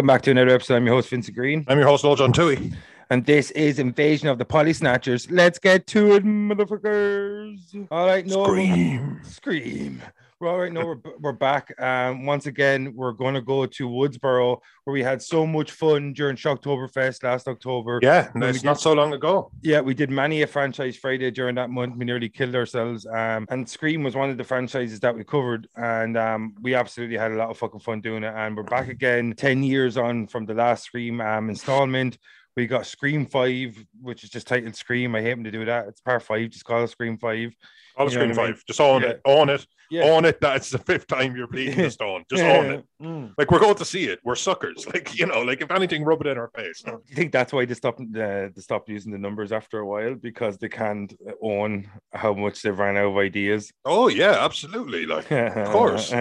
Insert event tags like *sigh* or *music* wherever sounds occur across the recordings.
Welcome back to another episode. I'm your host, Vincent Green, I'm your host, Lord John Tui. and this is Invasion of the Polly Snatchers. Let's get to it, motherfuckers. All right, no Scream. scream. Well, all right, now we're, we're back. Um, once again, we're going to go to Woodsboro, where we had so much fun during Shocktoberfest last October. Yeah, we it's did- not so long ago. Yeah, we did many a franchise Friday during that month. We nearly killed ourselves. Um, and Scream was one of the franchises that we covered, and um, we absolutely had a lot of fucking fun doing it. And we're back again, ten years on from the last Scream um, installment. We got Scream Five, which is just titled Scream. I hate to do that. It's part five, just call it Scream Five. All of You know Scream I mean? Five. Just own it. Own it. Yeah. Own it. That's the fifth time you're bleeding the *laughs* stone. Just own it. Mm. Like we're going to see it. We're suckers. *laughs* Like you know, like if anything, rub it in our face. Do you think that's why they stopped uh, they stopped using the numbers after a while because they can't own how much they've ran out of ideas? Oh yeah, absolutely. Like of course. *laughs* you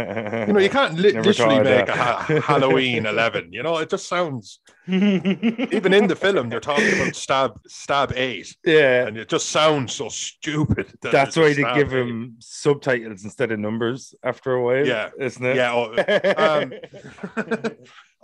know, you can't li- literally make a ha- Halloween eleven. You know, it just sounds. *laughs* Even in the film, they're talking about stab stab eight, yeah, and it just sounds so stupid. that that's why they give eight. him subtitles instead of numbers after a while. Yeah. isn't it? Yeah. Oh, *laughs* um, *laughs*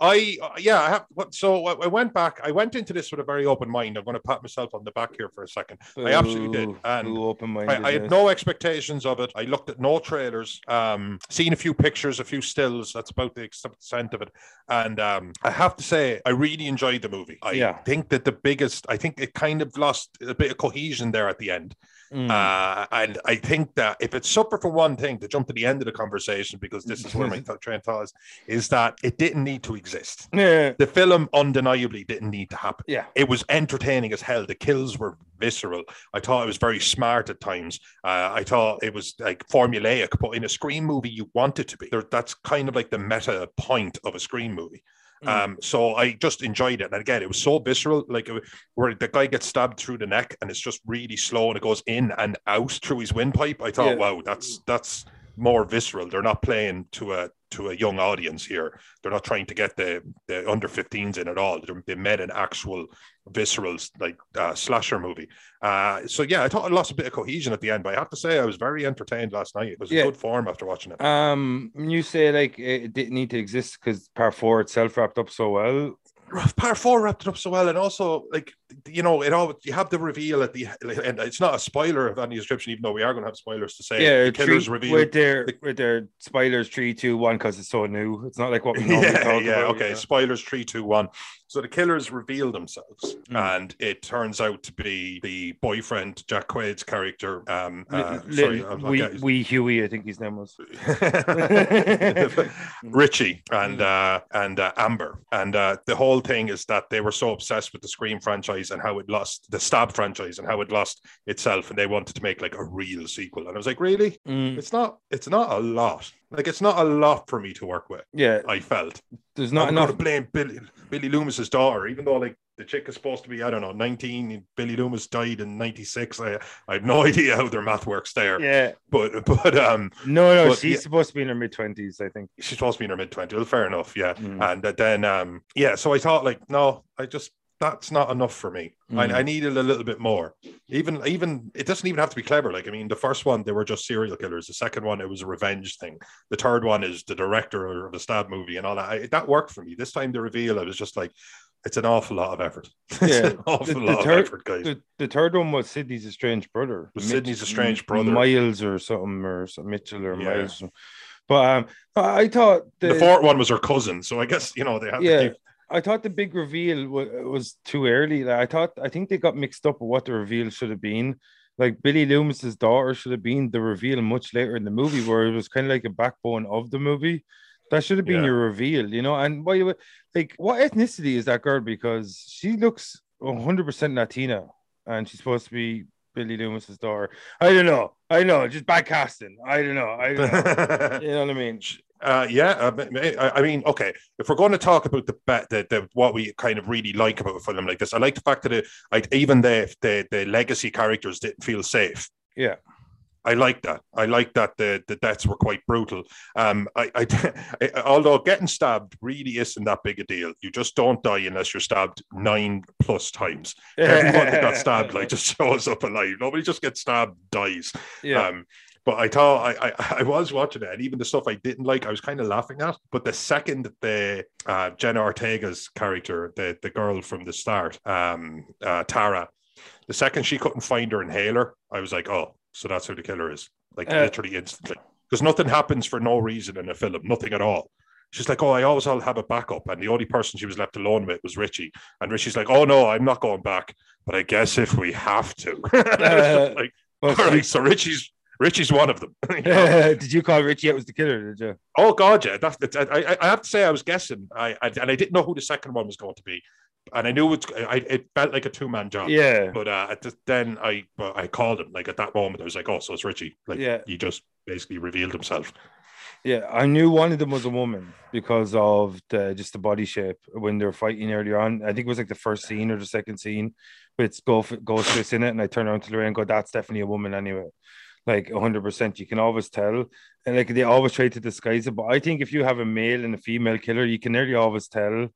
I yeah, I have so I went back. I went into this with a very open mind. I'm going to pat myself on the back here for a second. I absolutely did, and open I, I had no expectations of it. I looked at no trailers, um, seen a few pictures, a few stills. That's about the extent of it. And um, I have to say, I really enjoyed the movie. I Yeah. think that the biggest, I think it kind of lost a bit of cohesion there at the end. Mm. Uh, and I think that if it suffered for one thing, to jump to the end of the conversation, because this is where my *laughs* th- train thought is, is that it didn't need to exist. yeah, The film undeniably didn't need to happen. yeah, It was entertaining as hell. The kills were visceral. I thought it was very smart at times. Uh, I thought it was like formulaic, but in a Scream movie, you want it to be. There, that's kind of like the meta point of a Scream movie. Mm. Um, so I just enjoyed it. And again, it was so visceral, like where the guy gets stabbed through the neck and it's just really slow and it goes in and out through his windpipe. I thought, Yeah. wow, that's that's more visceral. They're not playing to a to a young audience here. They're not trying to get the the under 15s in at all. They're, they made an actual visceral like uh, slasher movie. Uh, so yeah, I thought I lost a bit of cohesion at the end, but I have to say I was very entertained last night. It was Yeah. a good form after watching it. Um, you say like it didn't need to exist because part four itself wrapped up so well. part four wrapped it up so well, and also like you know, it all you have the reveal at the and it's not a spoiler of any description, even though we are going to have spoilers to say. yeah, the killer's three- reveal. with their the- with their spoilers three, two, one because it's so new. It's not like what we *laughs* normally yeah, yeah, okay. Spoilers three, two, one. So the killers reveal themselves, Mm. and it turns out to be the boyfriend, Jack Quaid's character. Um, uh, little sorry, I'm not wee, getting- wee Huey, I think his name was. *laughs* *laughs* Richie and Mm. uh, and uh, Amber, and uh, the whole thing is that they were so obsessed with the Scream franchise and how it lost the Stab franchise and how it lost itself, and they wanted to make like a real sequel. And I was like, really? Mm, It's not. It's not a lot. Like it's not a lot for me to work with. yeah, I felt there's not not enough to blame Billy Billy Loomis's daughter, even though like the chick is supposed to be I don't know 19. Billy Loomis died in 96. I, I have no *laughs* idea how their math works there, Yeah, but but um no, no, But, she's yeah. supposed to be in her mid twenties, I think. she's supposed to be in her mid 20s. Well, fair enough, yeah. Mm. And then um yeah, so I thought like no, I just that's not enough for me. Mm. I, I needed a little bit more. Even even it doesn't even have to be clever. Like I mean, the first one they were just serial killers. The second one it was a revenge thing. The third one is the director of a stab movie and all that. I, that worked for me. This time the reveal, I was just like, it's an awful lot of effort. *laughs* Yeah. awful The- the lot third- of effort, guys. The, the third one was Sydney's estranged brother. Was Mitch- Sydney's estranged brother. Miles or something, or some Mitchell or Yeah. Miles. But um, I I thought the, the fourth one was her cousin, so I guess you know they had Yeah. to keep. I thought the big reveal was, was too early. Like, I thought I think they got mixed up with what the reveal should have been. Like Billy Loomis's daughter should have been the reveal much later in the movie, where it was kind of like a backbone of the movie. That should have been Yeah. your reveal, you know. And why, like, what ethnicity is that girl? Because she looks 100 percent Latina, and she's supposed to be Billy Loomis's daughter. I don't know. I know, just bad casting. I don't know. I don't know. *laughs* you know what I mean? Uh, yeah, uh, I I mean, okay. If we're going to talk about the, the the what we kind of really like about a film like this, I like the fact that it, like even the the the legacy characters didn't feel safe. Yeah. I like that. I like that the, the deaths were quite brutal. Um, I, *laughs* I, although getting stabbed really isn't that big a deal. You just don't die unless you're stabbed nine plus times. Everyone that got stabbed like *laughs* just shows up alive. Nobody just gets stabbed dies. yeah. Um, But I thought I, I I was watching it, and even the stuff I didn't like, I was kind of laughing at. But the second the uh, Jenna Ortega's character, the the girl from the start, um, uh, Tara, the second she couldn't find her inhaler, I was like, oh, so that's who the killer is. Like Uh, literally instantly, because nothing happens for no reason in a film, nothing at all. She's like, oh, I always I'll have a backup, and the only person she was left alone with was Richie, and Richie's like, oh no, I'm not going back, but I guess if we have to, And I was just like, Well, all right, so Richie's Richie's one of them. *laughs* You know? *laughs* did you call Richie? It was the killer, did you? Oh God, yeah. That's, that's I, I- I have to say I was guessing. I, I and I didn't know who the second one was going to be, and I knew it. I, it felt like a two man job. Yeah. But uh, at the, then I well, I called him like at that moment. I was like, oh, so it's Richie. Like Yeah. he just basically revealed himself. Yeah, I knew one of them was a woman because of the just the body shape when they were fighting earlier on. I think it was like the first scene or the second scene with Ghost Ghostface in it, and I turned around to Lorraine and go, "That's definitely a woman anyway." Like hundred percent, you can always tell, and like they always try to disguise it. But I think if you have a male and a female killer, you can nearly always tell,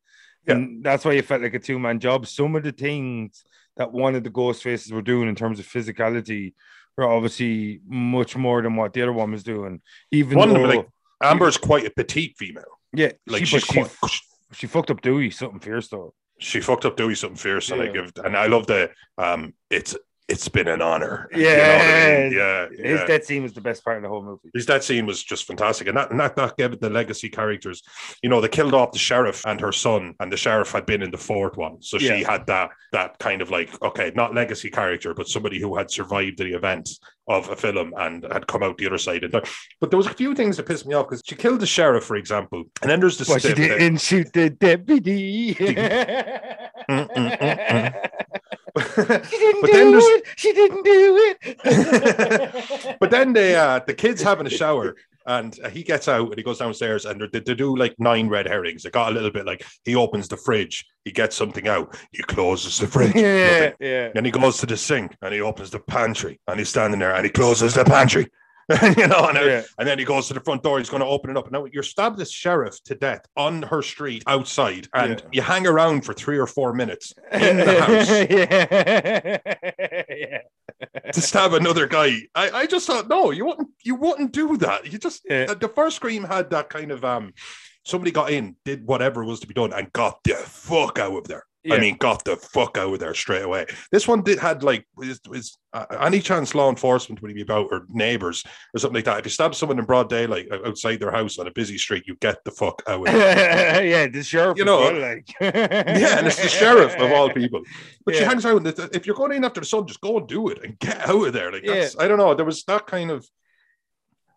Yeah. and that's why it felt like a two man job. Some of the things that one of the ghost faces were doing in terms of physicality were obviously much more than what the other one was doing. Even One though, like Amber's quite a petite female. yeah, Like she, she's she, quite, she fucked up Dewey something fierce though. she fucked up Dewey something fierce, and I Yeah. give and I love the um. It's it's been an honor. Yeah. you know I mean? yeah, His yeah. death scene was the best part of the whole movie. His that scene was just fantastic, and that that, that gave it the legacy characters. You know, they killed off the sheriff and her son, and the sheriff had been in the fourth one, so she Yeah. had that that kind of like okay, not legacy character, but somebody who had survived the events of a film and had come out the other side. And but there was a few things that pissed me off because she killed the sheriff, for example, and then there's the Well, she didn't shoot the deputy. Mm, mm, mm, *laughs* She didn't But do then it. She didn't do it. *laughs* *laughs* but then they uh, the kids having a shower and uh, he gets out and he goes downstairs and they, they do like nine red herrings. It got a little bit like he opens the fridge, he gets something out, he closes the fridge. *laughs* yeah, nothing. yeah. Then he goes to the sink and he opens the pantry and he's standing there and he closes the pantry. *laughs* you know, and, Yeah. and then he goes to the front door. He's going to open it up. Now you're stabbed this sheriff to death on her street outside, and Yeah. you hang around for three or four minutes *laughs* in the house yeah. to stab another guy. I, I just thought, no, you wouldn't you wouldn't do that. You just the, the first scream had that kind of um somebody got in, did whatever was to be done, and got the fuck out of there. Yeah. I mean, got the fuck out of there straight away. This one did had like is, is uh, any chance law enforcement would be about or neighbors or something like that. If you stab someone in broad daylight o- outside their house on a busy street, you get the fuck out of there. *laughs* yeah, the sheriff. You know, well, like. *laughs* yeah, and it's the sheriff of all people. But she hangs out. If you're going in after the sun, just go and do it and get out of there. Like that's, I don't know. There was that kind of.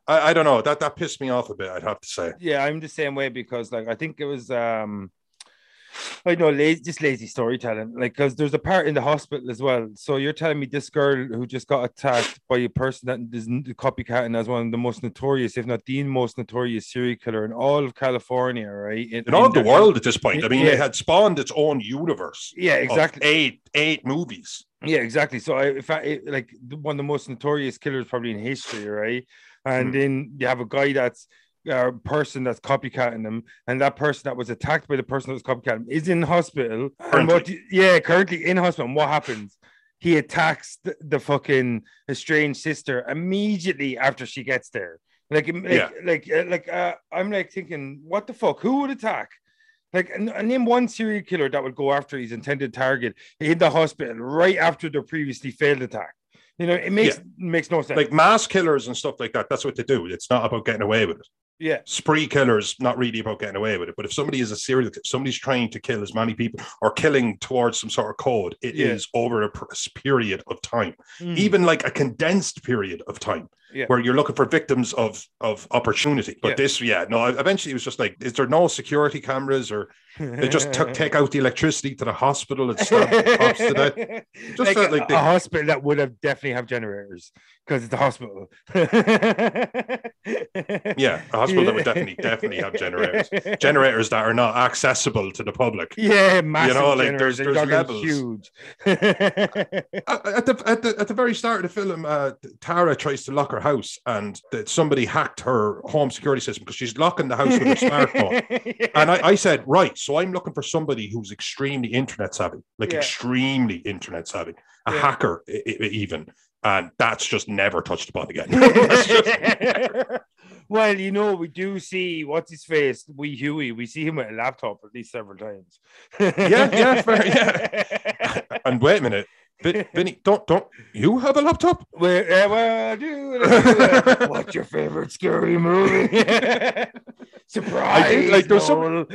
I, I don't know. That that pissed me off a bit. I'd have to say. yeah, I'm the same way because like I think it was um I know lazy just lazy storytelling. Like because there's a part in the hospital as well. So you're telling me this girl who just got attacked by a person that is copycatting as one of the most notorious, if not the most notorious serial killer in all of California, right? In all the world at this point, I mean, Yeah. it had spawned its own universe. Yeah, exactly. eight eight movies. Yeah, exactly. So I, if I like one of the most notorious killers probably in history, right? And Hmm. then you have a guy that's a person that's copycatting them, and that person that was attacked by the person that was copycatting is in hospital. And what? Yeah, currently in hospital. And what happens? He attacks the, the fucking estranged sister immediately after she gets there. Like, like, Yeah. like, uh, like, uh, I'm like thinking, what the fuck? Who would attack? Like, name one serial killer that would go after his intended target in the hospital right after their previously failed attack. You know, it makes makes no sense. Like mass killers and stuff like that. That's what they do. It's not about getting away with it. Yeah, Spree killers, not really about getting away with it. But if somebody is a serial, somebody's trying to kill as many people or killing towards some sort of code, it is Yeah. over a period of time. Mm. even like a condensed period of time Yeah. where you're looking for victims of of opportunity but Yeah. this yeah no eventually it was just like is there no security cameras or they just took *laughs* take out the electricity to the hospital and stab cops to death *laughs* Just like, like they- a hospital that would have definitely have generators because it's a hospital. *laughs* yeah a hospital that would definitely definitely have generators generators that are not accessible to the public Yeah, massive you know, like, there's- there's levels. huge. at at the, at the at the very start of the film, uh, Tara tries to lock her house, and that somebody hacked her home security system because she's locking the house with her smartphone. *laughs* And I, I said, right, so I'm looking for somebody who's extremely internet savvy, like Yeah. extremely internet savvy, a Yeah. hacker, i- i- even. and that's just never touched upon again. *laughs* *laughs* That's just never- well, you know, we do see what's his face, Wee Huey. We see him with a laptop at least several times. Yeah, yeah, fair, yeah. and wait a minute, Vin- Vinny, *laughs* don't don't you have a laptop? Uh, well, I. *laughs* What's your favorite scary movie? *laughs* Surprise! I did, like, there's some-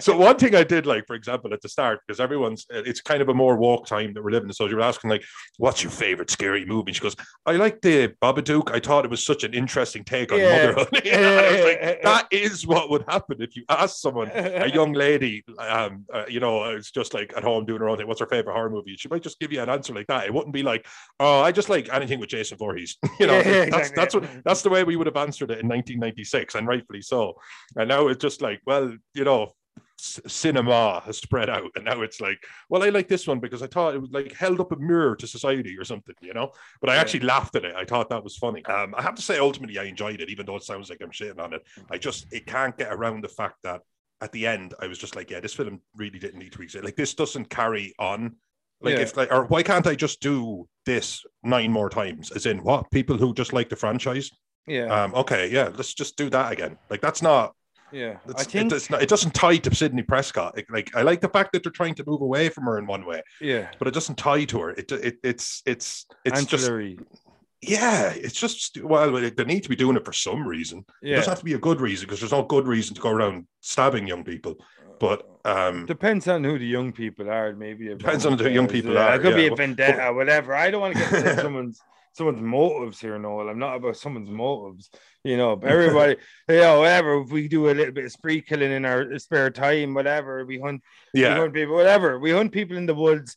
So one thing I did like, for example, at the start, because everyone's it's kind of a more walk time that we're living. So you were asking like, "What's your favorite scary movie?" She goes, "I like the Babadook. I thought it was such an interesting take on Yeah. motherhood." And I was like, "That is what would happen if you ask someone, a young lady, um, uh, you know, it's just like at home doing her own thing. What's her favorite horror movie? She might just give you an answer like that. It wouldn't be like, "Oh, I just like anything with Jason Voorhees." *laughs* you know, Yeah, that's exactly. that's what that's the way we would have answered it in 1996, and rightfully so. And now it's just like, well, you know, cinema has spread out, and now it's like, well, I like this one because I thought it was like held up a mirror to society or something, you know. But I Yeah. actually laughed at it. I thought that was funny. Um, I have to say, ultimately, I enjoyed it, even though it sounds like I'm shitting on it. I just it can't get around the fact that at the end, I was just like, yeah, this film really didn't need to exist. Like this doesn't carry on. Like Yeah. if like, or why can't I just do this nine more times? As in, what people who just like the franchise? yeah, Um, okay, yeah, let's just do that again. Like that's not. yeah. I think, it, it's not, it doesn't tie to Sydney Prescott. It- like I like the fact that they're trying to move away from her in one way, yeah, but it doesn't tie to her. It, it it's it's it's just yeah, it's just well, they need to be doing it for some reason. It Yeah, doesn't have to be a good reason because there's no good reason to go around stabbing young people. But um, Depends on who the young people are. Maybe Depends on who the young people yeah, are, It could be a vendetta, whatever. I don't want to get into *laughs* someone's someone's motives here, Noel. I'm not about someone's motives. You know, but everybody, *laughs* you know, whatever. If we do a little bit of spree killing in our spare time, whatever, we hunt, yeah, we yeah, hunt people, whatever. We hunt people in the woods.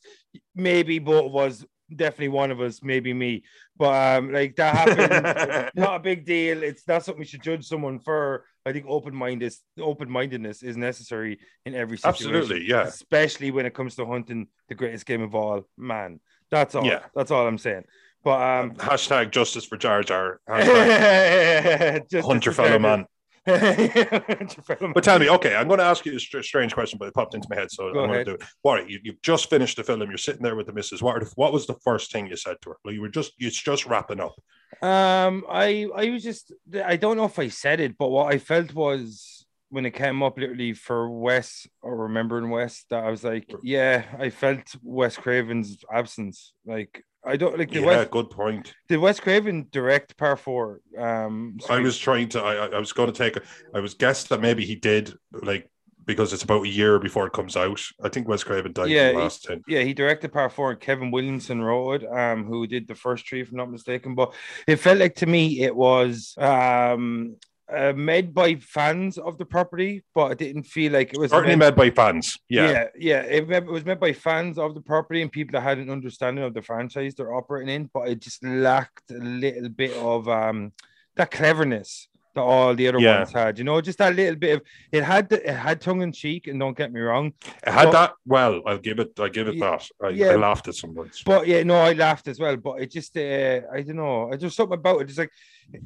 Maybe both of us, definitely one of us, maybe me. But um, like that happened. *laughs* not a big deal. It's not something we should judge someone for. I think open minded open mindedness is necessary in every situation. Absolutely, yeah. Especially when it comes to hunting the greatest game of all, man. That's all. Yeah. That's all I'm saying. But um hashtag justice for Jar Jar. *laughs* Hashtag hunt your fellow man. Hunt your fellow man. But tell me, okay, I'm going to ask you a str- strange question, but it popped into my head, so Go I'm going to do it. What you, you've just finished the film, you're sitting there with the missus. What, are what was the first thing you said to her? Well, you were just, it's just wrapping up. Um, I I was just I don't know if I said it, but what I felt was when it came up literally for Wes or remembering Wes that I was like, yeah, I felt Wes Craven's absence. Like I don't like the Yeah, Wes good point. did Wes Craven direct par four. Um, I was trying to, I, I- was going to take, a, I was guessed that maybe he did, like, because it's about a year before it comes out. I think Wes Craven died Yeah, in the he- last 10. yeah, he directed part four, and Kevin Williamson wrote it, um, who did the first three, if I'm not mistaken. But it felt like to me it was um uh, made by fans of the property, but it didn't feel like it was Certainly made- made by fans. Yeah. yeah, yeah. It, it was made by fans of the property and people that had an understanding of the franchise they're operating in, but it just lacked a little bit of um that cleverness that all the other Yeah. ones had. You know, just that little bit of it had the, it had tongue in cheek, and don't get me wrong, It had But- that. Well, I'll give it, I give it that. I, yeah. I laughed at some points. But yeah, no, I laughed as well. But it just, uh, I don't know. There's something about it. It's like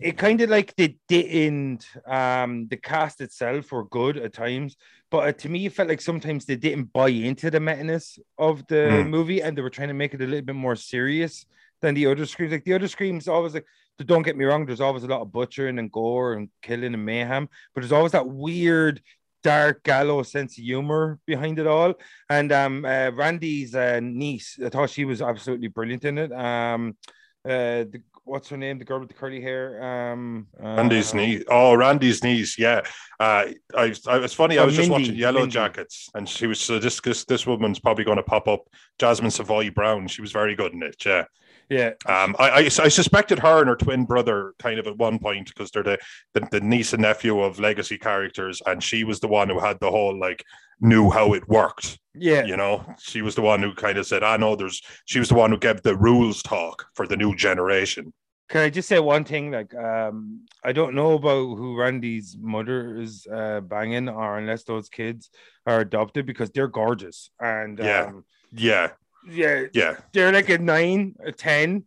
it kind of like they didn't. Um, the cast itself were good at times, but uh, to me, it felt like sometimes they didn't buy into the metaness of the Hmm. movie, and they were trying to make it a little bit more serious than the other screams. Like the other screams, always like. Don't get me wrong. There's always a lot of butchering and gore and killing and mayhem, but there's always that weird dark gallows sense of humor behind it all. And um, uh, Randy's uh, niece, I thought she was absolutely brilliant in it. Um, uh, the, what's her name? The girl with the curly hair. Um, Randy's uh, niece. Oh, Randy's niece. Yeah. Uh, I, I was funny. I Oh, was just watching Yellow Mindy. Jackets, and she was so this this this woman's probably going to pop up. Jasmin Savoy Brown. She was very good in it. Yeah. Yeah, Um, I, I I suspected her and her twin brother kind of at one point because they're the, the the niece and nephew of legacy characters, and she was the one who had the whole like knew how it worked. yeah, You know, she was the one who kind of said, "I know there's." She was the one who gave the rules talk for the new generation. Can I just say one thing? Like, um, I don't know about who Randy's mother is uh, banging, or unless those kids are adopted because they're gorgeous and Yeah. um, Yeah, yeah, yeah, they're like a nine, a ten.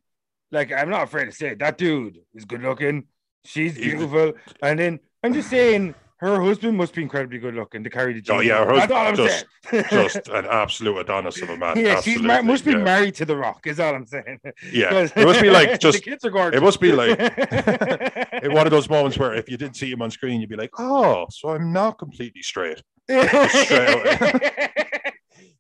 Like, I'm not afraid to say it. That dude is good looking. She's He's- beautiful. And then I'm just saying, her husband must be incredibly good looking to carry the. Oh, yeah, her That's all I'm just- saying. *laughs* Just an absolute Adonis of a man. yeah, she's mar- must be yeah. married to the Rock. Is all I'm saying. Yeah, *laughs* it must be like the just. kids are gorgeous. It must be like *laughs* in one of those moments where if you didn't see him on screen, you'd be like, "Oh, so I'm not completely straight." straight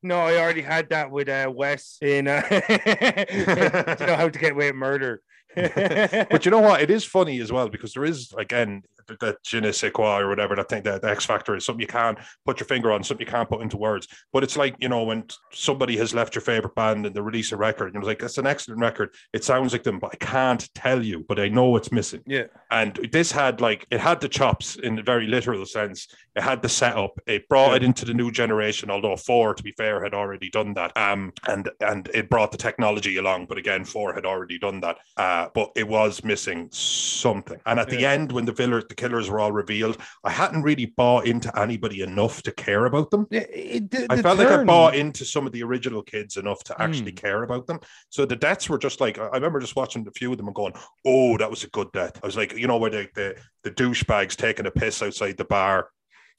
no, I already had that with uh, Wes in uh, *laughs* to know how to get away with murder. But you know what? It is funny as well because there is again the- the je ne sais quoi or whatever that thing that the X factor is something you can't put your finger on, something you can't put into words. But it's like you know when somebody has left your favorite band and they release a record, and you're like, "That's an excellent record. It sounds like them, but I can't tell you, but I know it's missing." yeah, And this had like it had the chops in a very literal sense. It had the setup. It brought it into the new generation. Although four, to be fair, had already done that. Um, and and it brought the technology along. But again, four had already done that. Uh, but it was missing something. And at the end, when the villain, the killers were all revealed, I hadn't really bought into anybody enough to care about them. yeah it, the, I the felt like I bought into some of the original kids enough to actually Mm. care about them. So the deaths were just like I I remember just watching a few of them and going, "Oh, that was a good death." I was like, you know, where the the, the douchebags taking a piss outside the bar.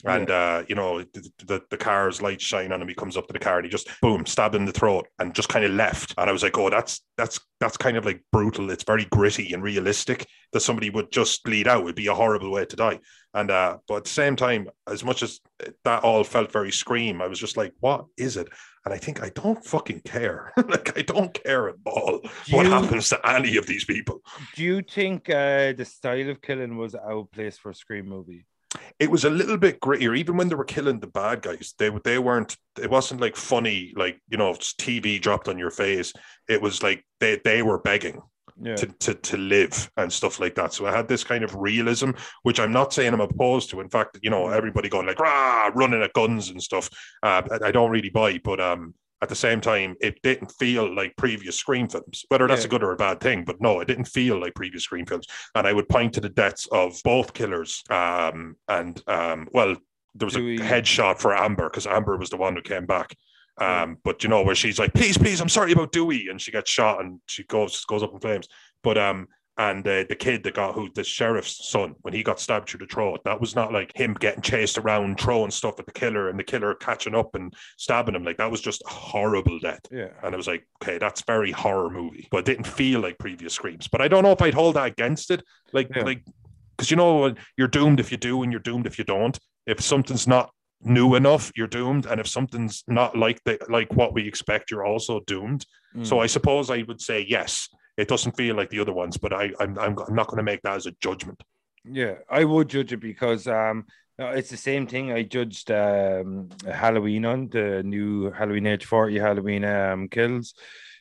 And uh, you know the, the the car's lights shine on him. He comes up to the car and he just boom, stabbed in the throat and just kind of left. And I was like, oh, that's that's that's kind of like brutal. It's very gritty and realistic that somebody would just bleed out. It'd be a horrible way to die. And uh, but at the same time, as much as that all felt very scream, I was just like, what is it? And I think I don't fucking care. *laughs* like I don't care at all what You- happens to any of these people. Do you think uh, the style of killing was outplaced for a Scream movie? It was a little bit grittier, even when they were killing the bad guys. They they weren't. It wasn't like funny, like you know, TV dropped on your face. It was like they they were begging. Yeah, to, to to live and stuff like that. So I had this kind of realism, which I'm not saying I'm opposed to. In fact, you know, everybody going like rah, running at guns and stuff. Uh, I I don't really buy, but um, at the same time, it didn't feel like previous Scream films. Whether that's Yeah. a good or a bad thing, but no, it didn't feel like previous Scream films. And I would point to the deaths of both killers. Um, and um, well, there was Dewey. a headshot for Amber because Amber was the one who came back. Um, but you know where she's like, please, please, I'm sorry about Dewey, and she gets shot and she goes goes up in flames. But um, and uh, the kid that got who the sheriff's son when he got stabbed through the throat, that was not like him getting chased around throwing stuff at the killer and the killer catching up and stabbing him. Like that was just a horrible death. yeah. And I was like, okay, that's very horror movie, but it didn't feel like previous screams. But I don't know if I'd hold that against it, like Yeah. like because you know you're doomed if you do, and you're doomed if you don't. If something's not new enough, you're doomed, and if something's not like the like what we expect, you're also doomed. Mm. So I suppose I would say yes. It doesn't feel like the other ones, but I I'm I'm, not going to make that as a judgment. Yeah, I would judge it because um, it's the same thing I judged um, Halloween on the new Halloween Age 40 Halloween um, kills.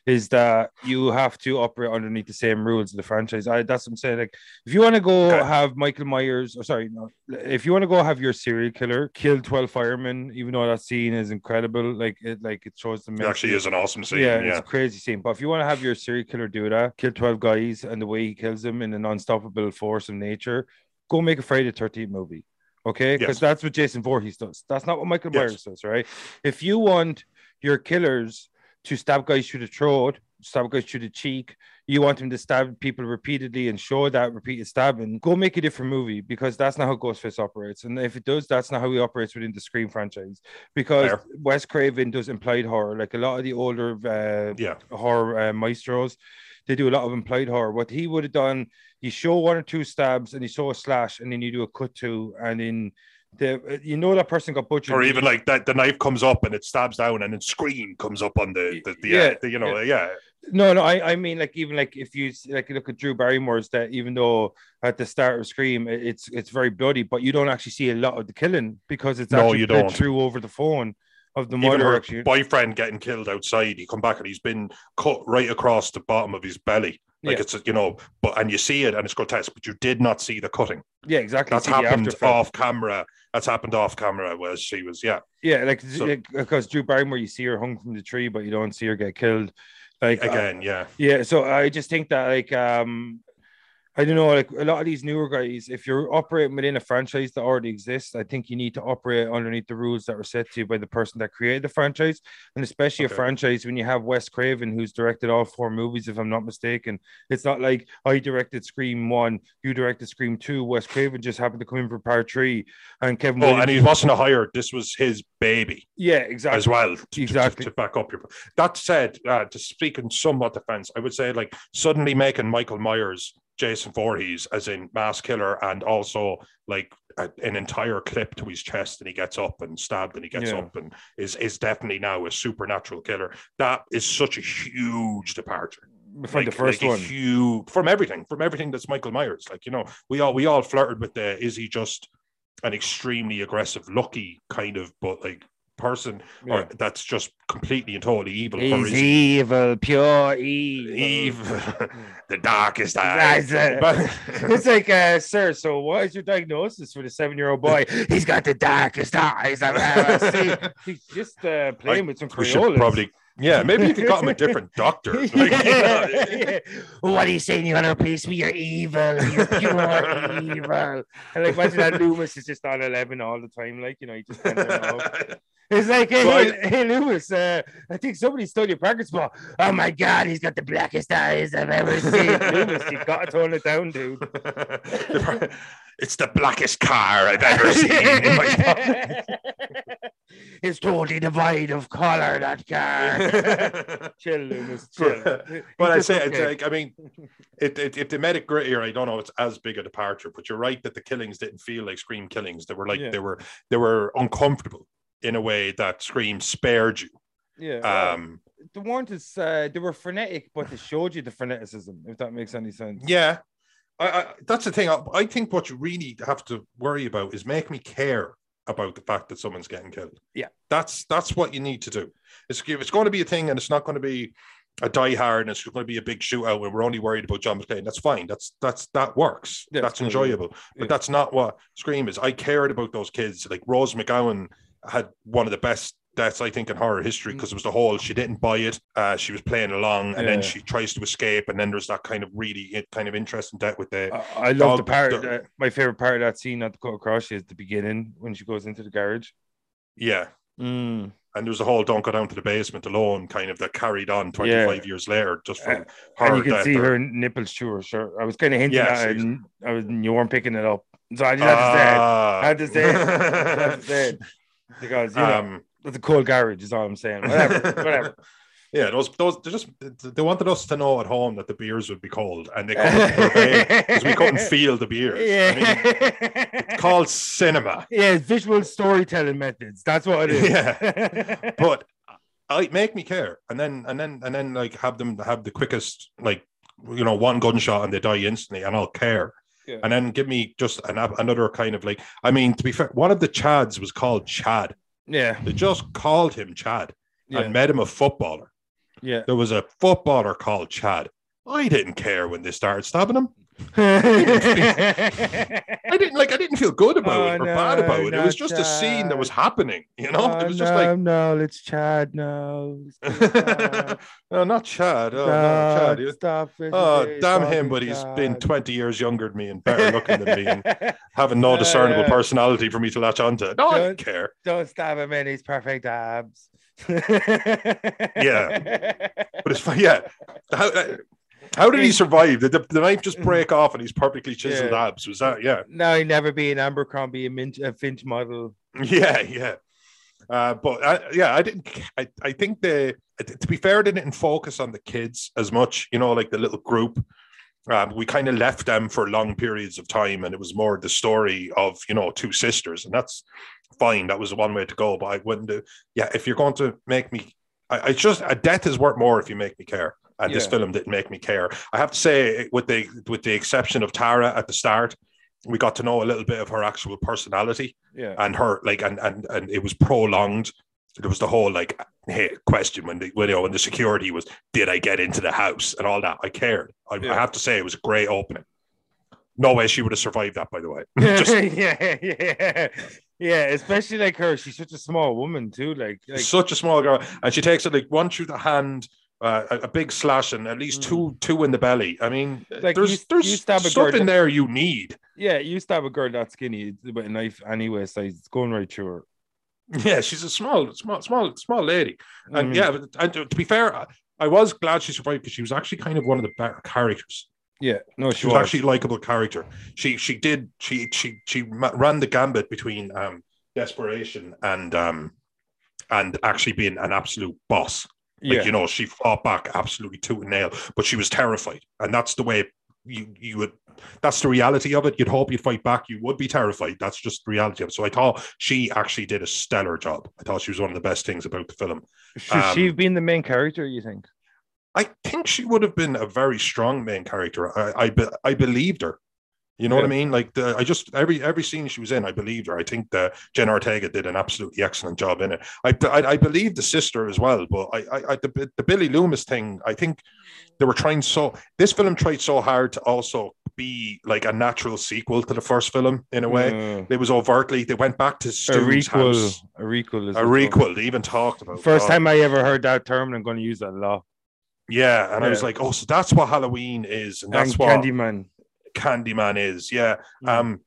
Is that you have to operate underneath the same rules of the franchise? I that's what I'm saying. Like, if you want to go Okay. have Michael Myers, or sorry, no, if you want to go have your serial killer kill 12 firemen, even though that scene is incredible, like it like it shows the It actually is an awesome scene. yeah, Yeah, it's a crazy scene. But if you want to have your serial killer do that, kill 12 guys and the way he kills them in an unstoppable force of nature, go make a Friday the 13th movie. Okay. Because Yes. that's what Jason Voorhees does. That's not what Michael Yes. Myers does, right? If you want your killers to stab guys through the throat, stab guys through the cheek, you want him to stab people repeatedly and show that repeated stabbing, go make a different movie because that's not how Ghostface operates. And if it does, that's not how he operates within the Scream franchise. Because Fair. Wes Craven does implied horror, like a lot of the older uh, yeah, horror uh, maestros. They do a lot of implied horror. What he would have done, you show one or two stabs and you show a slash, and then you do a cut to, and then the you know that person got butchered. or even like that the knife comes up and it stabs down and then scream comes up on the the, the, Yeah, uh, the you know yeah. no, no. I, I mean like even like if you like look at Drew Barrymore's that even though at the start of Scream it- it's it's very bloody, but you don't actually see a lot of the killing because it's No, actually you don't. through over the phone of the Even her boyfriend getting killed outside, he come back and he's been cut right across the bottom of his belly. Like Yeah. it's you know, but and you see it and it's grotesque, but you did not see the cutting. Yeah, exactly. That's happened off camera. That's happened off camera where she was, yeah. Yeah, like So- like, because Drew Barrymore, you see her hung from the tree, but you don't see her get killed. Like uh, Again, yeah. yeah. So I just think that like um, I don't know, like a lot of these newer guys, if you're operating within a franchise that already exists, I think you need to operate underneath the rules that were set to you by the person that created the franchise. And especially Okay. a franchise when you have Wes Craven, who's directed all four movies, if I'm not mistaken. It's not like I directed Scream one, you directed Scream two. Wes Craven just happened to come in for part three, and Kevin. Oh, Williams- and he wasn't a hired. This was his baby yeah, exactly. as well. To, to- Exactly. To, back up your. That said, uh, to speak in somewhat defense, I would say like suddenly making Michael Myers, Jason Voorhees, as in mass killer, and also like a, an entire clip to his chest, and he gets up and stabbed, and he gets Yeah. up, and is is definitely now a supernatural killer. That is such a huge departure. From the first like one. huge from everything, from everything that's Michael Myers. Like you know, we all we all flirted with the is he just an extremely aggressive, lucky kind of, but like person, or that's just completely and totally evil. He's he evil, pure evil. evil, *laughs* the darkest eyes. it. But- *laughs* it's like, uh, sir, so what is your diagnosis for the seven year old boy? He's got the darkest eyes I've ever *laughs* seen. He's just uh, playing with some we should Crayolas. probably, yeah, maybe if you got him a different doctor. Like, you know, yeah. What are you saying? You're gonna replace me? You're evil. You're pure evil. And like, imagine that Loomis is just on 11 all the time. Like, you know, he just can't turn it off. It's like, hey, Well, hey, hey, Loomis, uh, I think somebody stole your parking spot. Oh my God, he's got the blackest eyes I've ever seen. *laughs* Loomis, you've got to tone it down, dude. *laughs* it's the blackest car I've ever *laughs* seen. in my it's totally devoid of color, that car. chill, Loomis, chill. But I say okay. like I mean, it, it, if they made it grittier, I don't know. It's as big a departure, but you're right that the killings didn't feel like Scream killings. They were like Yeah. they were they were uncomfortable in a way that Scream spared you. yeah. Um, the weren't as uh, they were frenetic, but they showed you the freneticism, if that makes any sense. yeah, I, I, that's the thing. I, I think what you really have to worry about is make me care about the fact that someone's getting killed. Yeah. that's that's what you need to do. It's it's going to be a thing, and it's not going to be a die hard, and it's going to be a big shootout, and we're only worried about John McClane. That's fine. That's that's that works. Yeah, that's it's cool, yeah. enjoyable. But Yeah. that's not what Scream is. I cared about those kids. Like Rose McGowan had one of the best deaths I think in horror history Mm. because it was the whole she didn't buy it. Uh, she was playing along, and then she tries to escape, and then there's that kind of really kind of interesting death with the. I, I love the part. dog- uh, my favorite part of that scene, not to cut across, is the beginning when she goes into the garage. Yeah. Mm. And there's a whole don't go down to the basement alone kind of that carried on 25 years later just from her. and you can see or- her nipples through her shirt. I was kind of hinting Yeah, at it, I was, you weren't picking it up. So I just had to say it. Ah. I had to say it. *laughs* I had to say it. Because, you know, Um, it's a cold garage, is all I'm saying. Whatever, *laughs* whatever. Yeah, those those they just they wanted us to know at home that the beers would be cold, and they couldn't because we couldn't *laughs* feel the beers. I mean, Yeah. it's called cinema, yeah, visual storytelling methods. That's what it is. Yeah. *laughs* but I make me care, and then and then and then like have them have the quickest like you know one gunshot and they die instantly, and I'll care. Yeah. And then give me just an, another kind of like, I mean, to be fair, one of the Chads was called Chad. yeah. They just called him Chad Yeah. and made him a footballer. Yeah. There was a footballer called Chad. I didn't care when they started stabbing him. I didn't like. I didn't feel good about Oh, it or no, bad about it. It was just a scene that was happening. You know, Oh, it was just no, like, no, it's Chad. No, it's Chad. *laughs* no, not Chad. Oh, no, Chad. Stop it. Oh, damn him! But he's been twenty years younger than me and better looking than me, and *laughs* having no discernible yeah. personality for me to latch onto. No, I Don't- care. Don't stab him in his perfect abs. Yeah. *laughs* But it's fine. Yeah. How, uh, how did he survive? Did the, the knife just break off and he's perfectly chiseled Yeah. abs? Was that? Yeah. No, he'd never be an Abercrombie, a, Minch, a Finch model. *laughs* Yeah, yeah. Uh, but uh, yeah, I didn't. I, I think the to be fair, they didn't focus on the kids as much. You know, like the little group. Um, we kind of left them for long periods of time, and it was more the story of you know two sisters, and that's fine. That was one way to go. But I wouldn't do. Yeah, if you're going to make me, I, I just a death is worth more if you make me care. And this film didn't make me care. I have to say, with the with the exception of Tara at the start, we got to know a little bit of her actual personality Yeah. and her like and and and it was prolonged. There was the whole like hey, question when the when, you know, when the security was did I get into the house and all that. I cared. I, Yeah. I have to say it was a great opening. No way she would have survived that, by the way. *laughs* Just yeah, yeah, yeah. Especially like her, she's such a small woman too. Like, like such a small girl, and she takes it like one through the hand, uh, a, a big slash and at least Mm. two two in the belly. I mean, Like, there's you- you there's stab a in there you need. Yeah, you stab a girl that skinny with a knife anyway, so it's going right through her. Yeah, she's a small, small, small, small lady. And mean, yeah, but- and to to be fair, I- I was glad she survived because she was actually kind of one of the better characters. yeah, no, she, She was actually a likable character. She she did she she she ran the gambit between um desperation and um and actually being an absolute boss. Like, yeah, you know, she fought back absolutely tooth and nail, but she was terrified. And that's the way you you would that's the reality of it. You'd hope you'd fight back, you would be terrified. That's just the reality of it. So I thought she actually did a stellar job. I thought she was one of the best things about the film. should she um, have been the main character? You think? I think she would have been a very strong main character. I I, be, I believed her. You know what I mean? Like the, I just every every scene she was in, I believed her. I think the Jen Ortega did an absolutely excellent job in it. I I, I believe the sister as well, but I, I, I the, the Billy Loomis thing. I think they were trying so. This film tried so hard to also be like a natural sequel to the first film in a way. Uh, It was overtly they went back to a Stu's requel. house. A requel is A requel. They even talked about. First God. time I ever heard that term, and I'm going to use that a lot. Yeah, and I was like, oh, so that's what Halloween is, and that's and what Candyman. Candyman is. Yeah. Mm. Um,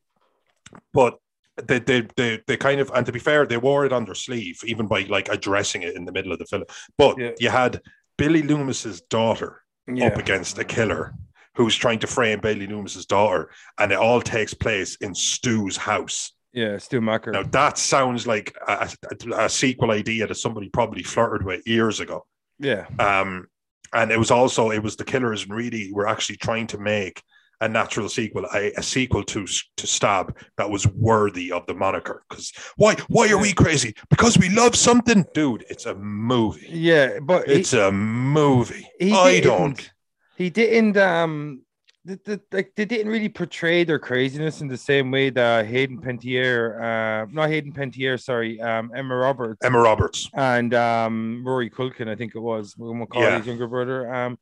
but they, they they they kind of and to be fair, they wore it on their sleeve, even by like addressing it in the middle of the film. But Yeah. you had Billy Loomis's daughter Yeah. up against a killer who's trying to frame Billy Loomis's daughter, and it all takes place in Stu's house. Yeah, Stu Macher. Now that sounds like a, a, a sequel idea that somebody probably flirted with years ago. Yeah. Um, and it was also it was the killers really were actually trying to make a natural sequel, a, a sequel to to Stab that was worthy of the moniker. Because why why are we crazy? Because we love something, dude. It's a movie. Yeah, but he- It's a movie. he I don't. He didn't. Um, the, the, like they didn't really portray their craziness in the same way that Hayden Panettiere, uh, not Hayden Panettiere, sorry, um, Emma Roberts Emma Roberts. and um, Rory Culkin, I think it was Macaulay's Yeah. younger brother. Um,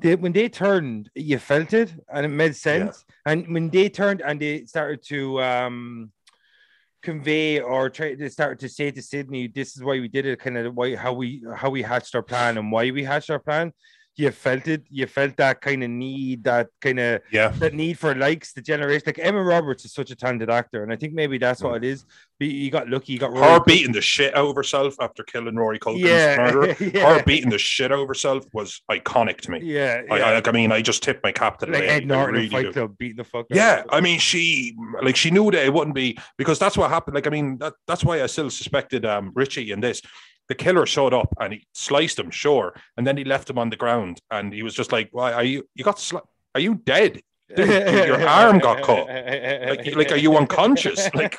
they, when they turned, you felt it, and it made sense. And when they turned and they started to um convey or try they started to say to Sydney, this is why we did it, kind of why how we how we hatched our plan and why we hatched our plan. You felt it. You felt that kind of need, that kind of Yeah. that need for likes, the generation. Like Emma Roberts is such a talented actor, and I think maybe that's what it is. But you got lucky. You got Rory Her beating the shit out of herself after killing Rory Culkin's Yeah, *laughs* murderer. yeah. Her beating the shit out of herself was iconic to me. Yeah, I, yeah. I, I mean, I just tipped my cap to the like lady. Ed Norton really Fight. Club beating the fuck. Yeah, I mean, she like she knew that it wouldn't be because that's what happened. Like, I mean, that, that's why I still suspected um Richie in this. The killer showed up and he sliced him, sure, and then he left him on the ground, and he was just like, "Why are you? You got sli- Are you dead? Dude, your *laughs* arm got cut. Like, like, are you unconscious? *laughs* Like,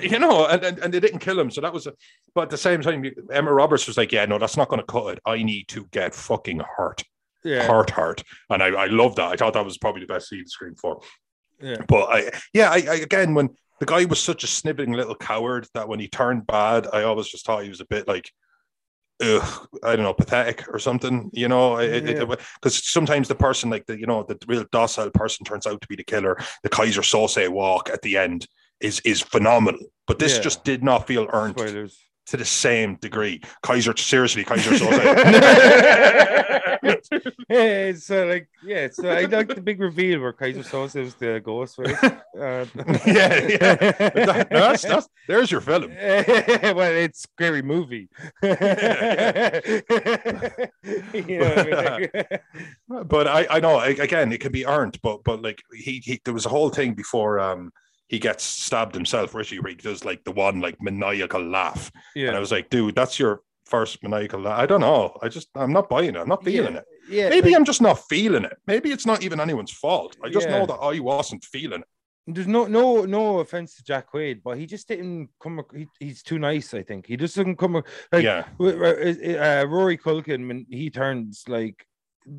*laughs* you know?" And, and and they didn't kill him, so that was. A, but at the same time, Emma Roberts was like, "Yeah, no, that's not going to cut it. I need to get fucking hurt, yeah, hurt, hurt." And I, I love that. I thought that was probably the best scene to Scream for. yeah. But I, yeah, I, I again, when the guy was such a sniveling little coward that when he turned bad, I always just thought he was a bit like, ugh, I don't know, pathetic or something, you know, Yeah. because sometimes the person, like the, you know, the real docile person turns out to be the killer. The Keyser Söze walk at the end is is phenomenal, but this Yeah. just did not feel earned Spoilers. To the same degree. Keyser, seriously, Keyser Söze. *laughs* *laughs* yeah, so like yeah, so I like the big reveal where Keyser Söze was the ghost. Right? Uh, *laughs* yeah, yeah. That- that's, that's, there's your film. well, it's a scary movie. you know what I mean? Like- but I, I know again it can be earned, but but like he, he there was a whole thing before um he gets stabbed himself. Richie where he does like the one like maniacal laugh, Yeah. and I was like, dude, that's your first maniacal laugh. I don't know. I just I'm not buying it. I'm not feeling yeah, it. yeah. Maybe like, I'm just not feeling it. Maybe it's not even anyone's fault. I just Yeah. know that I wasn't feeling it. there's no no no offense to Jack Quaid, but he just didn't come. ac- He, he's too nice. I think he just doesn't come. ac- Like yeah, w- w- uh, Rory Culkin when he turns like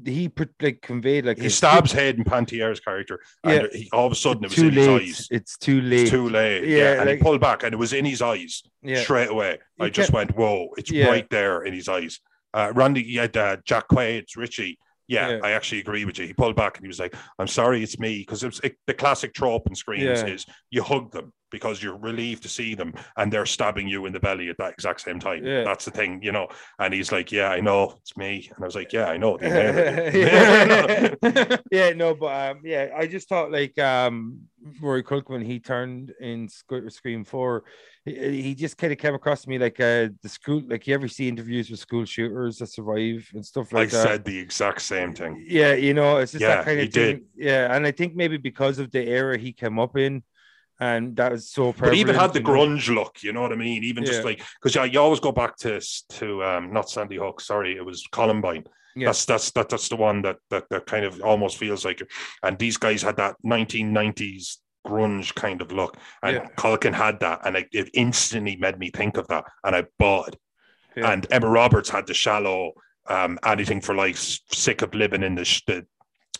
he put like conveyed like he stabs Hayden Panettiere's character, and Yeah. he, all of a sudden it was in his eyes. It's too late. It's too late. Yeah, Yeah, and like- he pulled back, and it was in his eyes. yeah, straight away. You I just went, whoa, it's Yeah. right there in his eyes. Uh, Randy, yeah, uh, Jack Quaid, it's Richie. Yeah. I actually agree with you. He pulled back and he was like, I'm sorry, it's me. Because it the classic trope in screens is you hug them because you're relieved to see them and they're stabbing you in the belly at that exact same time. Yeah. That's the thing, you know. And he's like, Yeah, I know, it's me. And I was like, Yeah, I know. they murdered you." yeah. no, but um, yeah, I just thought like um, Rory when he turned in Sc- Scream Four, he, he just kind of came across to me like uh, the school, like you ever see interviews with school shooters that survive and stuff I like that. I said the exact same thing. Yeah, you know, it's just Yeah, that kind of thing. Yeah, and I think maybe because of the era he came up in, and that was so. But even had the grunge look, you know what I mean? Even just like because yeah, you always go back to to um not Sandy Hook, sorry, it was Columbine. Yeah. That's that's that, that's the one that, that that kind of almost feels like and these guys had that 1990s grunge kind of look. And Yeah. Culkin had that, and it, it instantly made me think of that. And I bought it. Yeah. And Emma Roberts had the shallow um anything for life, sick of living in the, sh- the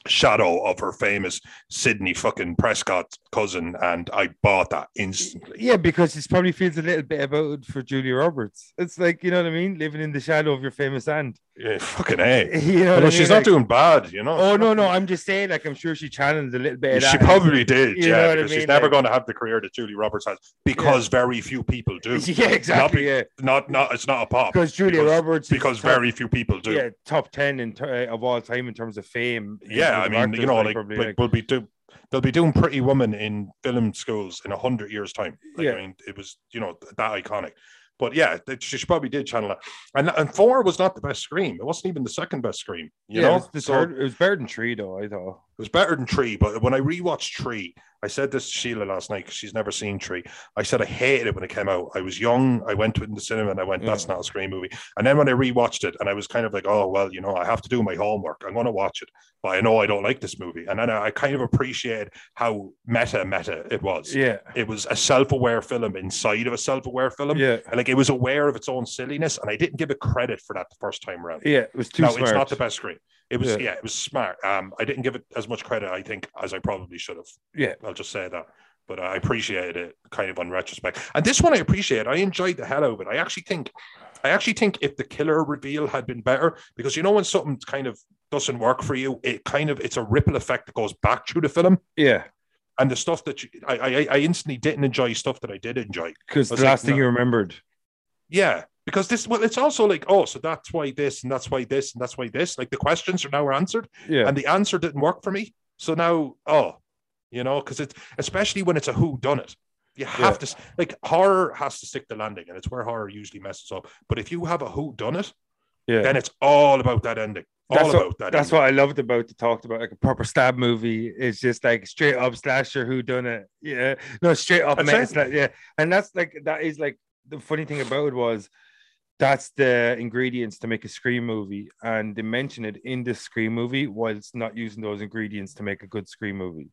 shadow of her famous Sidney fucking Prescott cousin, and I bought that instantly. Yeah, because it probably feels a little bit about for Julia Roberts. It's like you know what I mean, living in the shadow of your famous aunt. Yeah, fucking a. *laughs* You know, Although she's mean? not Like- doing bad, you know. Oh no, no, I'm just saying, like I'm sure she channeled a little bit. She probably did, You yeah, what I because she's mean? never Like- going to have the career that Julie Roberts has because very few people do. *laughs* Yeah, exactly. be- yeah, Not, not, it's not a pop because Julia because- Roberts because top- very few people do. yeah top ten in ter- uh, of all time in terms of fame. Yeah, I mean, you know, like, probably, like, we'll be do, they'll be doing Pretty Woman in film schools in a hundred years' time. Like, Yeah. I mean, it was you know that iconic. But yeah, she, she probably did channel that. And and four was not the best scream. It wasn't even the second best scream. You yeah, know, it was, So third, it was better than three though. I thought. it was better than Three. But when I rewatched Three, I said this to Sheila last night because she's never seen Three. I said I hated it when it came out. I was young. I went to it in the cinema and I went, "That's Yeah. not a Scream movie." And then when I rewatched it, and I was kind of like, "Oh well, you know, I have to do my homework. I'm going to watch it." But I know I don't like this movie, and then I, kind of appreciated how meta meta it was. Yeah, It was a self-aware film inside of a self-aware film. yeah, And like it was aware of its own silliness, and I didn't give it credit for that the first time around yeah. It was too no, smart. it's not the best Scream. It was Yeah. yeah. it was smart. Um, I didn't give it as much credit, I think, as I probably should have. Yeah. I'll just say that. But I appreciated it kind of on retrospect. And this one I appreciate. I enjoyed the hell out of it. I actually think I actually think if the killer reveal had been better, because you know when something kind of doesn't work for you, it kind of it's a ripple effect that goes back through the film. Yeah, And the stuff that you, I, I I instantly didn't enjoy stuff that I did enjoy. because the was like, last thing no. you remembered. Yeah, because this well, it's also like, oh, so that's why this and that's why this and that's why this. Like the questions are now answered Yeah, and the answer didn't work for me. So now, oh, you know, because it's especially when it's a who done it. You have Yeah. to like horror has to stick the landing, and it's where horror usually messes up. But if you have a who done it, yeah. then it's all about that ending. All That's about what, that. that's ending. what I loved about the talked about like a proper stab movie. It's just like straight up slasher who done it. Yeah, no, straight up man, like, yeah, and that's like that is like the funny thing about it was that's the ingredients to make a scream movie, and they mention it in the scream movie whilst not using those ingredients to make a good scream movie.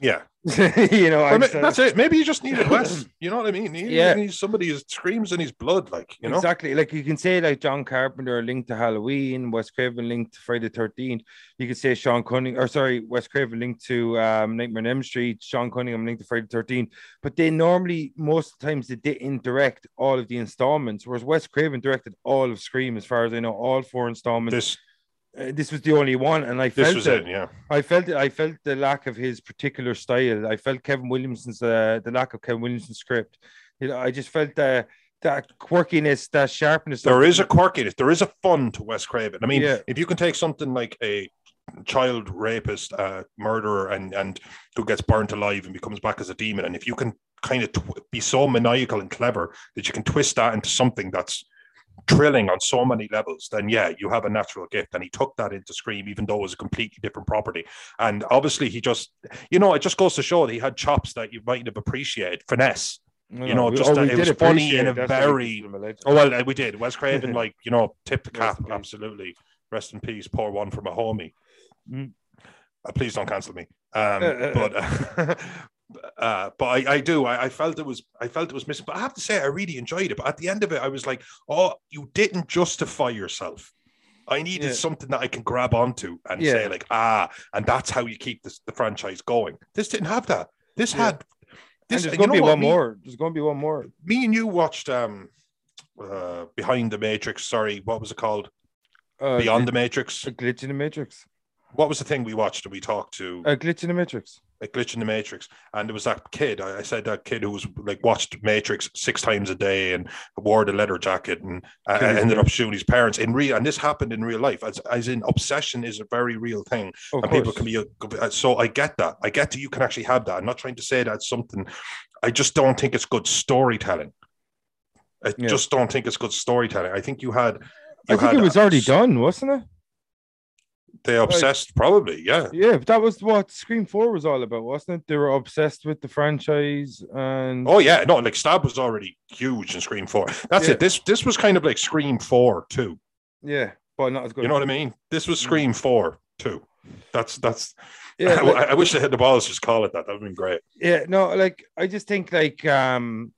Yeah. *laughs* you know, Or I ma- uh, that's it. Maybe you just need needed less. *clears throat* You know what I mean? He, Yeah. somebody who screams in his blood, like you know. Exactly. Like you can say like John Carpenter linked to Halloween, Wes Craven linked to Friday the 13th. You could say Sean Cunningham, or sorry, Wes Craven linked to um, Nightmare on Elm Street, Sean Cunningham linked to Friday the 13th. But they normally, most the times, they didn't direct all of the installments, whereas Wes Craven directed all of Scream, as far as I know, all four installments. This, This this was the only one, and I this felt was it. it. Yeah. I felt it. I felt the lack of his particular style. I felt Kevin Williamson's uh, the lack of Kevin Williamson's script. You know, I just felt that that quirkiness, that sharpness. There is a quirkiness. There is a fun to Wes Craven. I mean, Yeah. if you can take something like a child rapist, uh, murderer, and and who gets burnt alive and becomes back as a demon, and if you can kind of tw- be so maniacal and clever that you can twist that into something that's thrilling on so many levels, then yeah, you have a natural gift. And he took that into Scream, even though it was a completely different property. And obviously, he just, you know, it just goes to show that he had chops that you might have appreciated, finesse. No, you know, we- just that it was funny in a. We very- consider him a legend. Oh well, we did. Wes Craven, *laughs* like you know, tip the cap. Absolutely. Rest in peace. Poor one from a homie. Mm. Uh, please don't cancel me. Um, *laughs* but *laughs* uh, uh, but I, I do. I, I felt it was. I felt it was missing. But I have to say, I really enjoyed it. But at the end of it, I was like, oh, you didn't justify yourself. I needed Yeah. something that I can grab onto and Yeah. say like, ah, and that's how you keep this, the franchise going. This didn't have that. This Yeah. had. And This, there's going to be one me- more. There's going to be one more. me and you watched um uh behind the matrix sorry what was it called Uh, beyond the matrix a glitch in the matrix. what was the thing we watched and we talked to A glitch in the matrix. A glitch in the Matrix, and there was that kid. I, I said that kid who was like watched Matrix six times a day and wore the leather jacket and uh, ended up shooting his parents in real. And this happened in real life, as as in obsession is a very real thing, Of and people can be. uh, So I get that. I get that you can actually have that. I'm not trying to say that's something. I just don't think it's good storytelling. I Yeah. just don't think it's good storytelling. I think you had. I think had it was already done, wasn't it? They obsessed, probably, yeah. Yeah, but that was what Scream Four was all about, wasn't it? They were obsessed with the franchise, and Oh yeah, no, like Stab was already huge in Scream Four. That's Yeah. it. This this was kind of like Scream Four too. yeah, but not as good. You know what I mean? This was Scream Four too. That's that's. Yeah, *laughs* I, like- I wish they had the balls just call it that. That would have been great. yeah, no, like I just think like um,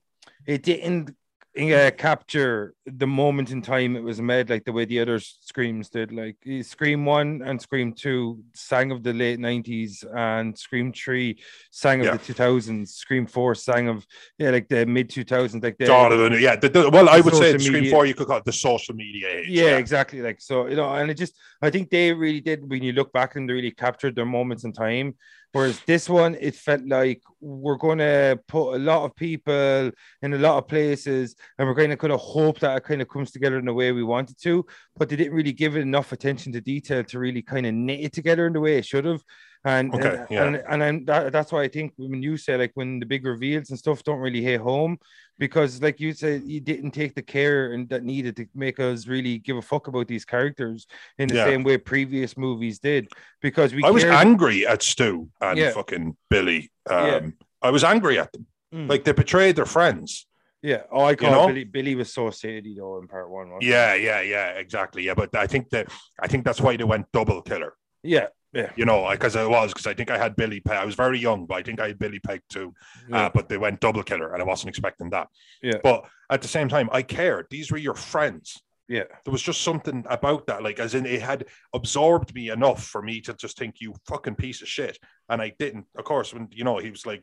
it didn't uh, capture the moment in time it was made like the way the other screams did. Like eh, Scream One and Scream Two sang of the late nineties, and Scream Three sang of Yeah. the two thousands. Scream Four sang of yeah, like the mid two thousands, like the Jonathan, yeah. The, the- well, I would say Scream Four. You could call it the social media age. yeah, exactly. Like so, you know, and it just I think they really did when you look back and they really captured their moments in time. Whereas this one, it felt like we're gonna put a lot of people in a lot of places, and we're gonna kind of hope that it kind of comes together in the way we wanted to, but they didn't really give it enough attention to detail to really kind of knit it together in the way it should have. And Okay, and, yeah. and, and I'm, that, that's why I think when you say like when the big reveals and stuff don't really hit home, because like you said you didn't take the care and that needed to make us really give a fuck about these characters in the Yeah. same way previous movies did because we I was angry at Stu and Yeah. fucking Billy. Um. I was angry at them. Mm. Like they betrayed their friends. yeah oh I call know? Billy Billy was so shady though in part one? Yeah, yeah, yeah, exactly. Yeah, but I think that I think that's why they went double killer. yeah yeah You know, because I was because I think I had Billy. Pe- I was very young, but I think I had Billy pegged too. yeah Uh, but they went double killer, and I wasn't expecting that. Yeah. But at the same time, I cared. These were your friends. yeah There was just something about that, like as in it had absorbed me enough for me to just think you fucking piece of shit, and I didn't. Of course, when you know he was like,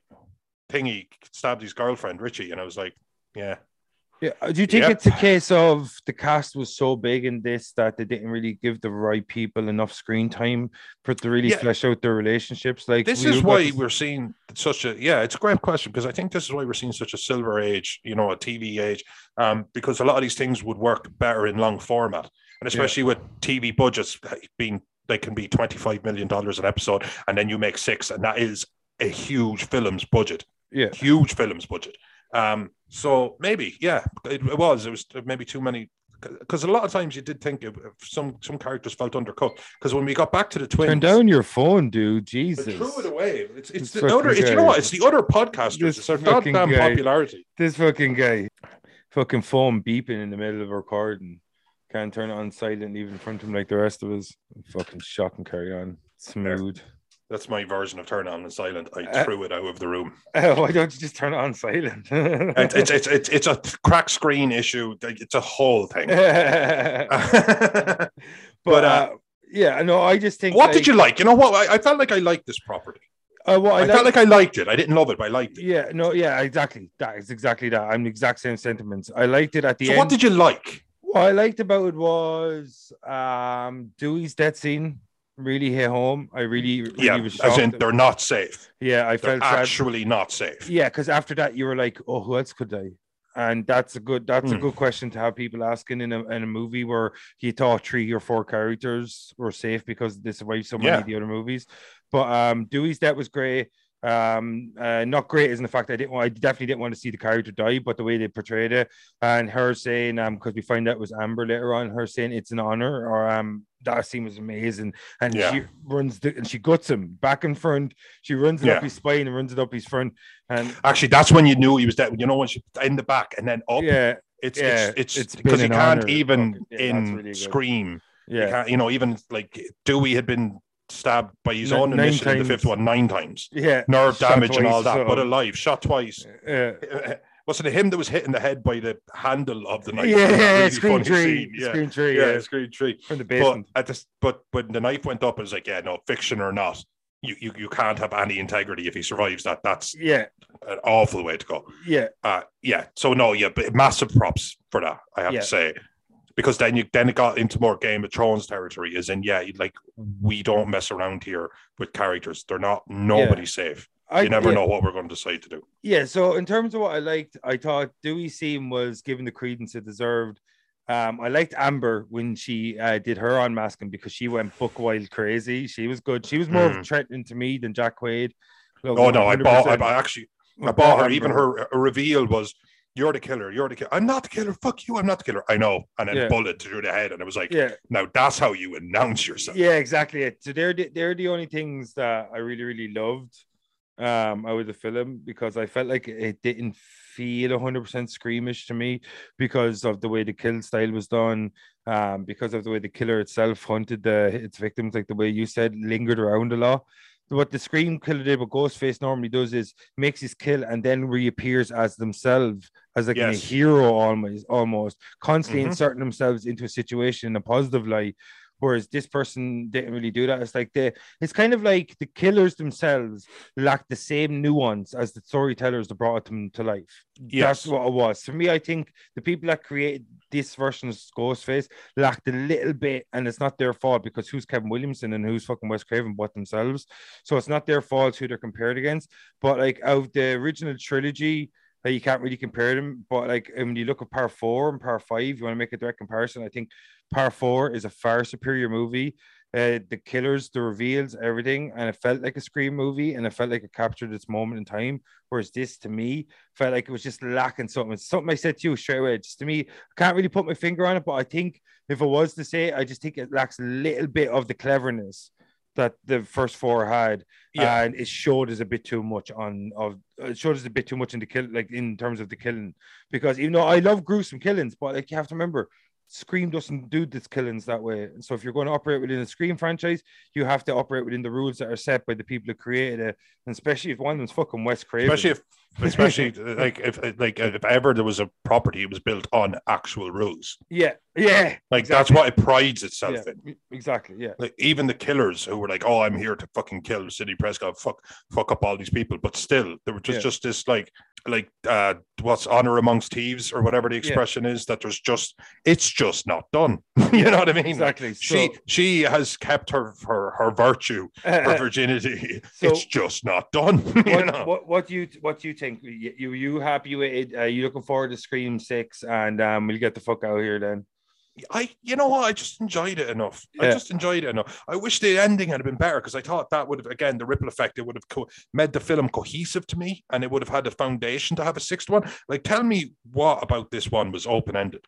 Thingy stabbed his girlfriend Richie, and I was like, yeah, yeah Uh, do you think Yeah. it's a case of the cast was so big in this that they didn't really give the right people enough screen time for to really Yeah. flesh out their relationships? Like this we is why this- we're seeing such a yeah it's a great question because i think this is why we're seeing such a silver age you know a tv age um because a lot of these things would work better in long format and especially with tv budgets being they can be 25 million dollars an episode and then you make six and that is a huge film's budget. Yeah. Huge film's budget um so maybe yeah it, it was it was maybe too many because a lot of times you did think of some some characters felt undercut because when we got back to the twins turn down your phone dude jesus threw it away. It's it's This the other. It's, you know what? It's the other podcasters. This It's their goddamn guy. popularity. This fucking guy, fucking phone beeping in the middle of a recording. Can't turn it on silent even in front of him like the rest of us. Fucking shock and carry on. Smooth. That's my version of turn on and silent. I Uh, threw it out of the room. *laughs* Oh, why don't you just turn it on silent? It's it's it's it's, it's a crack screen issue. It's a whole thing. *laughs* but But, uh, uh, yeah, no, I just think. what did you like? You know what? I, I felt like I liked this property. Uh, what I, I, felt like, like I liked it. I didn't love it, but I liked it. yeah, no, yeah, exactly. That is exactly that. I'm the exact same sentiments. I liked it at the So end. what did you like? What I liked about it was um Dewey's death scene really hit home. I really, really Yeah, was as in they're not safe. yeah, I They're felt sad. actually not safe. Yeah, because after that you were like, oh, who else could die? And that's a good that's a Hmm. good question to have people asking in a in a movie where you thought three or four characters were safe because they survived so many Yeah. of the other movies. But um Dewey's death was great. Um uh, not great is in the fact I didn't want I definitely didn't want to see the character die, but the way they portrayed it and her saying um because we find out it was Amber later on, her saying it's an honor or um that scene was amazing. And Yeah. she runs the, and she guts him back and front. She runs it Yeah. up his spine and runs it up his front. And Actually, that's when you knew he was dead. You know, when she in the back and then up. yeah, It's Yeah, it's it's because you can't honor. even yeah, in really scream. You, yeah, can't, you know, even like Dewey had been stabbed by his Nine- own nine initial in the fifth one nine times, yeah. nerve damage and all that, so- but alive, shot twice. Yeah, *laughs* Wasn't it him that was hit in the head by the handle of the knife? yeah, really Scream Three. Yeah, Scream Three, yeah, yeah, Scream Three. from the But basement. at this, but when the knife went up, it was like, yeah, no, fiction or not, you you, you can't have any integrity if he survives that. That's yeah, an awful way to go. yeah, Uh, yeah. So no, yeah, but massive props for that. I have Yeah. to say. Because then you then it got into more Game of Thrones territory. Is in yeah, like we don't mess around here with characters. They're not nobody's safe. I, You never yeah, know what we're going to decide to do. Yeah, so in terms of what I liked, I thought Dewey Seam was given the credence it deserved. Um, I liked Amber when she uh, did her unmasking because she went book wild crazy. She was good. She was more Mm. threatening to me than Jack Quaid. Look, Oh no, I bought. I, I actually I I bought her. Amber. Even her her reveal was, "You're the killer. You're the killer. I'm not the killer. Fuck you. I'm not the killer. I know." And then Yeah. bullet through the head, and it was like, Yeah, "Now that's how you announce yourself." yeah, exactly. It. So they're the, they're the only things that I really really loved um out of the film because I felt like it didn't feel 100% screamish to me because of the way the kill style was done um because of the way the killer itself hunted the its victims like the way you said lingered around a lot what the scream killer did what ghostface normally does is makes his kill and then reappears as themselves as like a hero almost almost constantly Mhm. inserting themselves into a situation in a positive light whereas this person didn't really do that? It's like the it's kind of like the killers themselves lack the same nuance as the storytellers that brought them to life. Yes. that's what it was. For me i think the people that created this version of ghostface lacked a little bit and it's not their fault because who's kevin williamson and who's fucking wes craven but themselves? So it's not their fault who they're compared against. But like out of the original trilogy uh, you can't really compare them but like when you look at part four and part five you want to make a direct comparison i think part four is a far superior movie uh, the killers, the reveals, everything, and it felt like a scream movie, and it felt like it captured its moment in time. Whereas this, to me, felt like it was just lacking something. Something I said to you straight away. Just to me, I can't really put my finger on it, but I think if it was to say, I just think it lacks a little bit of the cleverness that the first four had, Yeah. and it showed us a bit too much on of it showed us a bit too much in the kill, like in terms of the killing. Because even though I love gruesome killings, but like you have to remember, Scream doesn't do this killings that way. And So if you're going to operate within a Scream franchise, you have to operate within the rules that are set by the people who created it, and especially if one of them's fucking Wes Craven. especially if especially like if like if ever there was a property it was built on actual rules. Yeah, yeah, like that's what it prides itself yeah, in. exactly, yeah, like even the killers who were like oh i'm here to fucking kill Sidney Prescott fuck fuck up all these people but still there was just Yeah. just this like like uh what's honor amongst thieves or whatever the expression is that there's just it's just not done. *laughs* You know what i mean? Exactly. she So, she has kept her her her virtue her *laughs* virginity. So- it's just not done *laughs* you what, know? what what do you what do you think? You you, happy with it? Are you looking forward to Scream Six? And um, we'll get the fuck out of here then. I, you know what, I just enjoyed it enough. I just enjoyed it enough. I wish the ending had been better because I thought that would have, again, the ripple effect, it would have co- made the film cohesive to me and it would have had a foundation to have a sixth one. Like, tell me what about this one was open ended?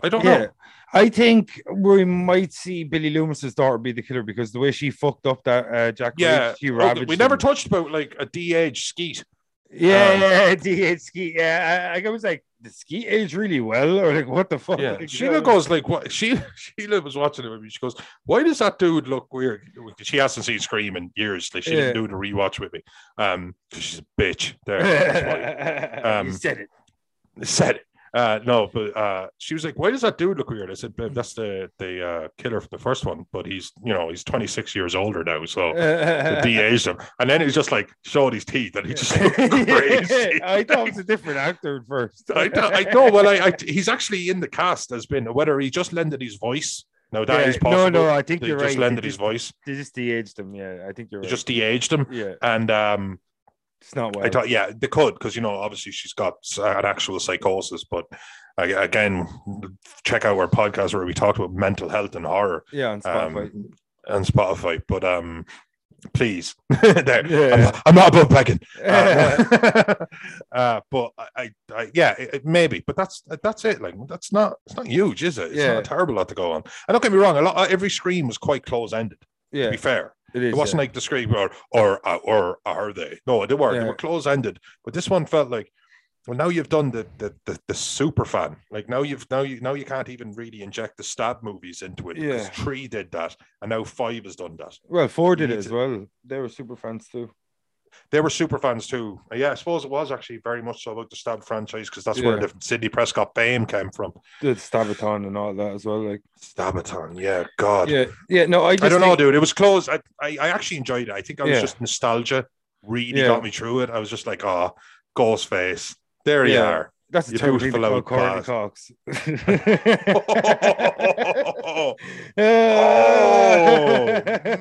I don't Yeah, know. I think we might see Billy Loomis's daughter be the killer because the way she fucked up that uh, Jack. Yeah, she Oh, ravaged we never him. touched about like a de-age skeet. Yeah, Um, yeah, DH *laughs* ski. Yeah, I, I was like, the ski age really well, *laughs* or like, what the fuck? Yeah, *laughs* Like, you Sheila know? goes like, "What?" She Sheila was watching it with me. She goes, "Why does that dude look weird?" She hasn't seen Scream in years. Like she Yeah. didn't do the rewatch with me. Um, 'cause she's a bitch. There, why. you Um, said it. said it. Uh, no, but uh, she was like, "Why does that dude look weird?" I said, "Babe, "That's the the uh, killer from the first one, but he's you know he's 26 years older now, so *laughs* de-aged him." And then he's just like showed his teeth, and he just looked *laughs* crazy. *laughs* I thought it was a different actor at first. I, don't- I know. Well, I, I he's actually in the cast has been whether he just lended his voice. No, that is Yeah, possible. No, no, I think They you're just right. lended They his just, voice. they just de-aged him. Yeah, I think you're They right. just de-aged him, yeah, and um, it's not well. I thought, yeah, they could because you know, obviously she's got an actual psychosis. But again, check out our podcast where we talked about mental health and horror yeah, on Spotify. um, on Spotify. But um, please, *laughs* there, Yeah. I'm, not- I'm not above begging. Uh, uh, but I, I, yeah, it, it- maybe. But that's that's it. Like that's not it's not huge, is it? It's Yeah. not a terrible lot to go on. And don't get me wrong, a lot every Scream was quite close ended. To yeah, be fair. It is. It wasn't like the scream or or uh, or are they? No, they were. They were close ended. But this one felt like, well, now you've done the, the the the super fan. Like now you've now you now you can't even really inject the stab movies into it. Because Yeah. three did that, and now five has done that. Well, four did it as well. They were super fans too. They were super fans too. Yeah, I suppose it was actually very much so about the stab franchise because that's where the Sidney Prescott fame came from. The Stabathon and all that as well. Like, Stabathon, yeah, God. yeah, yeah. No, I just I don't know, think- dude. It was close. I, I, I actually enjoyed it. I think I was Yeah. just nostalgia really Yeah. got me through it. I was just like, oh, Ghostface. There you are. That's a You terrible do thing to fill call out Courteney *laughs* oh,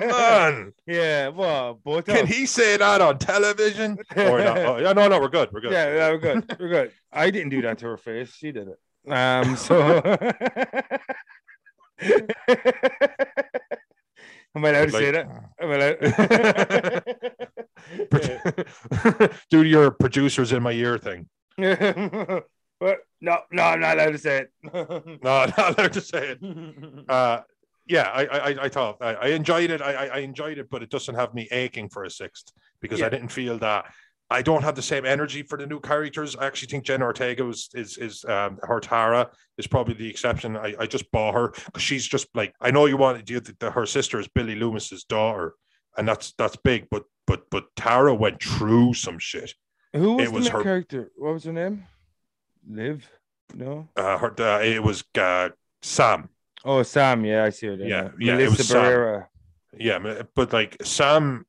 man. *laughs* Yeah, well, Can he say that on television? *laughs* Or not? Oh, yeah, no, no, we're good. We're good. Yeah, yeah, we're good. We're good. I didn't do that to her face. She did it. Um, so am I allowed to say that? Am I allowed? Do your producers in my ear thing. *laughs* But no, no, I'm not allowed to say it. *laughs* No, not allowed to say it. *laughs* Uh, yeah, I, I, I- thought I, I enjoyed it. I, I- enjoyed it, but it doesn't have me aching for a sixth because Yeah. I didn't feel that. I don't have the same energy for the new characters. I actually think Jenna Ortega is is, is um, her Tara is probably the exception. I, I just bought her because she's just like I know you wanted you the, her sister is Billy Loomis's daughter, and that's that's big. But but but Tara went through some shit. Who was It the was her- character? What was her name? Liv? No. Uh, her uh, it was uh, Sam. Oh, Sam. Yeah, I see her. There. Yeah, now. yeah, it was Sam. Yeah, but like Sam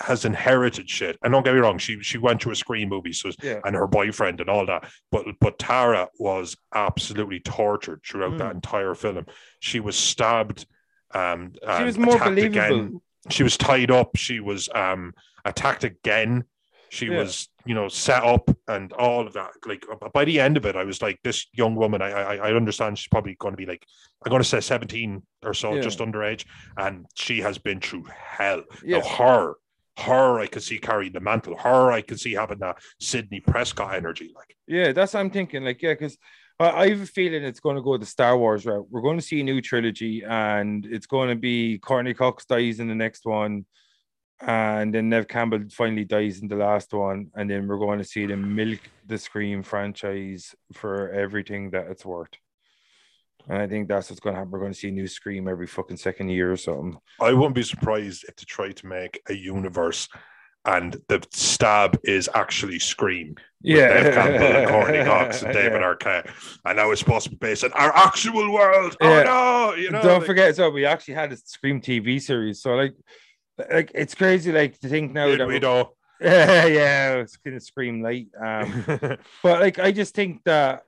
has inherited shit. And don't get me wrong, she she went to a Scream movie, so Yeah. and her boyfriend and all that. But but Tara was absolutely tortured throughout that Mm. entire film. She was stabbed. Um, She was more believable. Again. She was tied up. She was um attacked again. She Yeah. was, you know, set up and all of that. Like by the end of it, I was like, this young woman. I I, I understand she's probably going to be like, I'm going to say 17 or so, Yeah. just underage, and she has been through hell. Yeah. Now, her, her, I could see carrying the mantle. Her, I could see having that Sidney Prescott energy. Like, Yeah, that's what I'm thinking. Like, yeah, because I, I have a feeling it's going to go the Star Wars route. We're going to see a new trilogy, and it's going to be Courteney Cox dies in the next one, and then Neve Campbell finally dies in the last one, and then we're going to see them milk the Scream franchise for everything that it's worth. And I think that's what's going to happen. We're going to see a new Scream every fucking second year or something. I wouldn't be surprised if they try to make a universe. And the stab is actually Scream. with Neve Campbell and Courteney *laughs* Cox and David Yeah. Arquette. And now it's supposed to be based on our actual world. Oh yeah. Oh no, you know. Don't like- forget, so we actually had a Scream TV series. So like, like it's crazy, like to think now Did that we we're- know. *laughs* yeah, it's gonna scream light. Um, *laughs* but like I just think that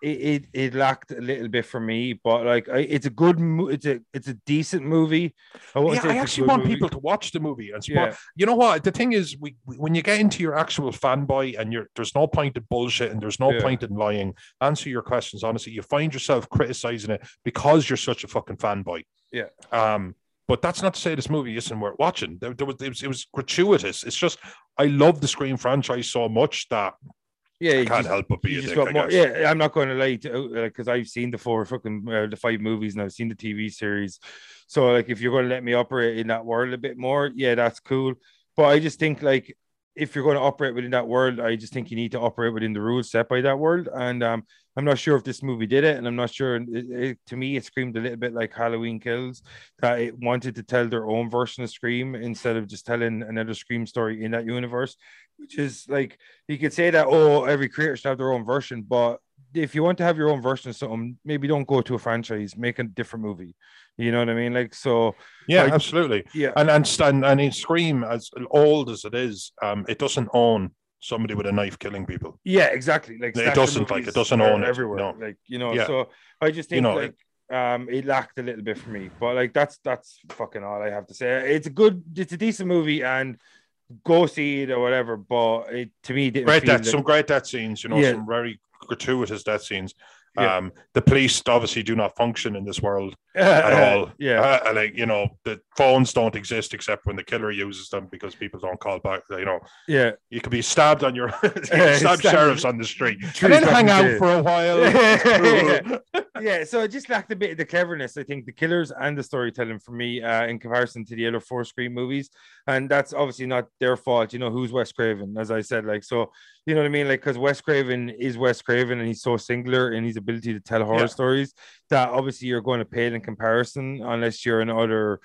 it, it it lacked a little bit for me. But like I, it's a good, mo- it's a it's a decent movie. I, yeah, I actually want movie. people to watch the movie and spot. Yeah, You know what? The thing is, we, we- when you get into your actual fanboy and you're there's no point in bullshit and there's no Yeah. point in lying. Answer your questions honestly. You find yourself criticizing it because you're such a fucking fanboy. Yeah. Um. But that's not to say this movie isn't worth watching. There, there was, it was it was gratuitous. It's just I love the Scream franchise so much that yeah. I can't just- help but be a dick. more, yeah, I'm not going to lie to because I've seen the four fucking uh, the five movies and I've seen the TV series. So like, if you're going to let me operate in that world a bit more, yeah, that's cool. But I just think like if you're going to operate within that world, I just think you need to operate within the rules set by that world. And um, I'm not sure if this movie did it, and I'm not sure. It, it, to me, it screamed a little bit like Halloween Kills that it wanted to tell their own version of Scream instead of just telling another Scream story in that universe, which is like you could say that oh every creator should have their own version but if you want to have your own version of something maybe don't go to a franchise make a different movie you know what i mean like so Yeah, I- absolutely. yeah And and and, and in Scream, as old as it is, um, it doesn't own somebody with a knife killing people. yeah exactly like It doesn't, like, it doesn't own it, everywhere no. like you know Yeah. so i just think You know, like um it lacked a little bit for me but like that's that's fucking all i have to say it's a good it's a decent movie and go see it or whatever but it to me didn't Great death, that- some great death scenes. You know, Yeah. some very gratuitous death scenes. Yeah. Um, the police obviously do not function in this world *laughs* at all. yeah Uh, like you know, the phones don't exist except when the killer uses them because people don't call back. You know, yeah you could be stabbed on your *laughs* you *laughs* stab stabbed- sheriffs on the street True and then hang out for a while. It's yeah, so it just lacked a bit of the cleverness. I think the killers and the storytelling for me, uh, in comparison to the other four Scream movies, and that's obviously not their fault. You know, who's Wes Craven? As I said, like so, you know what I mean? Like because Wes Craven is Wes Craven, and he's so singular and he's his ability to tell horror Yeah. stories that obviously you're going to pale in comparison unless you're in another.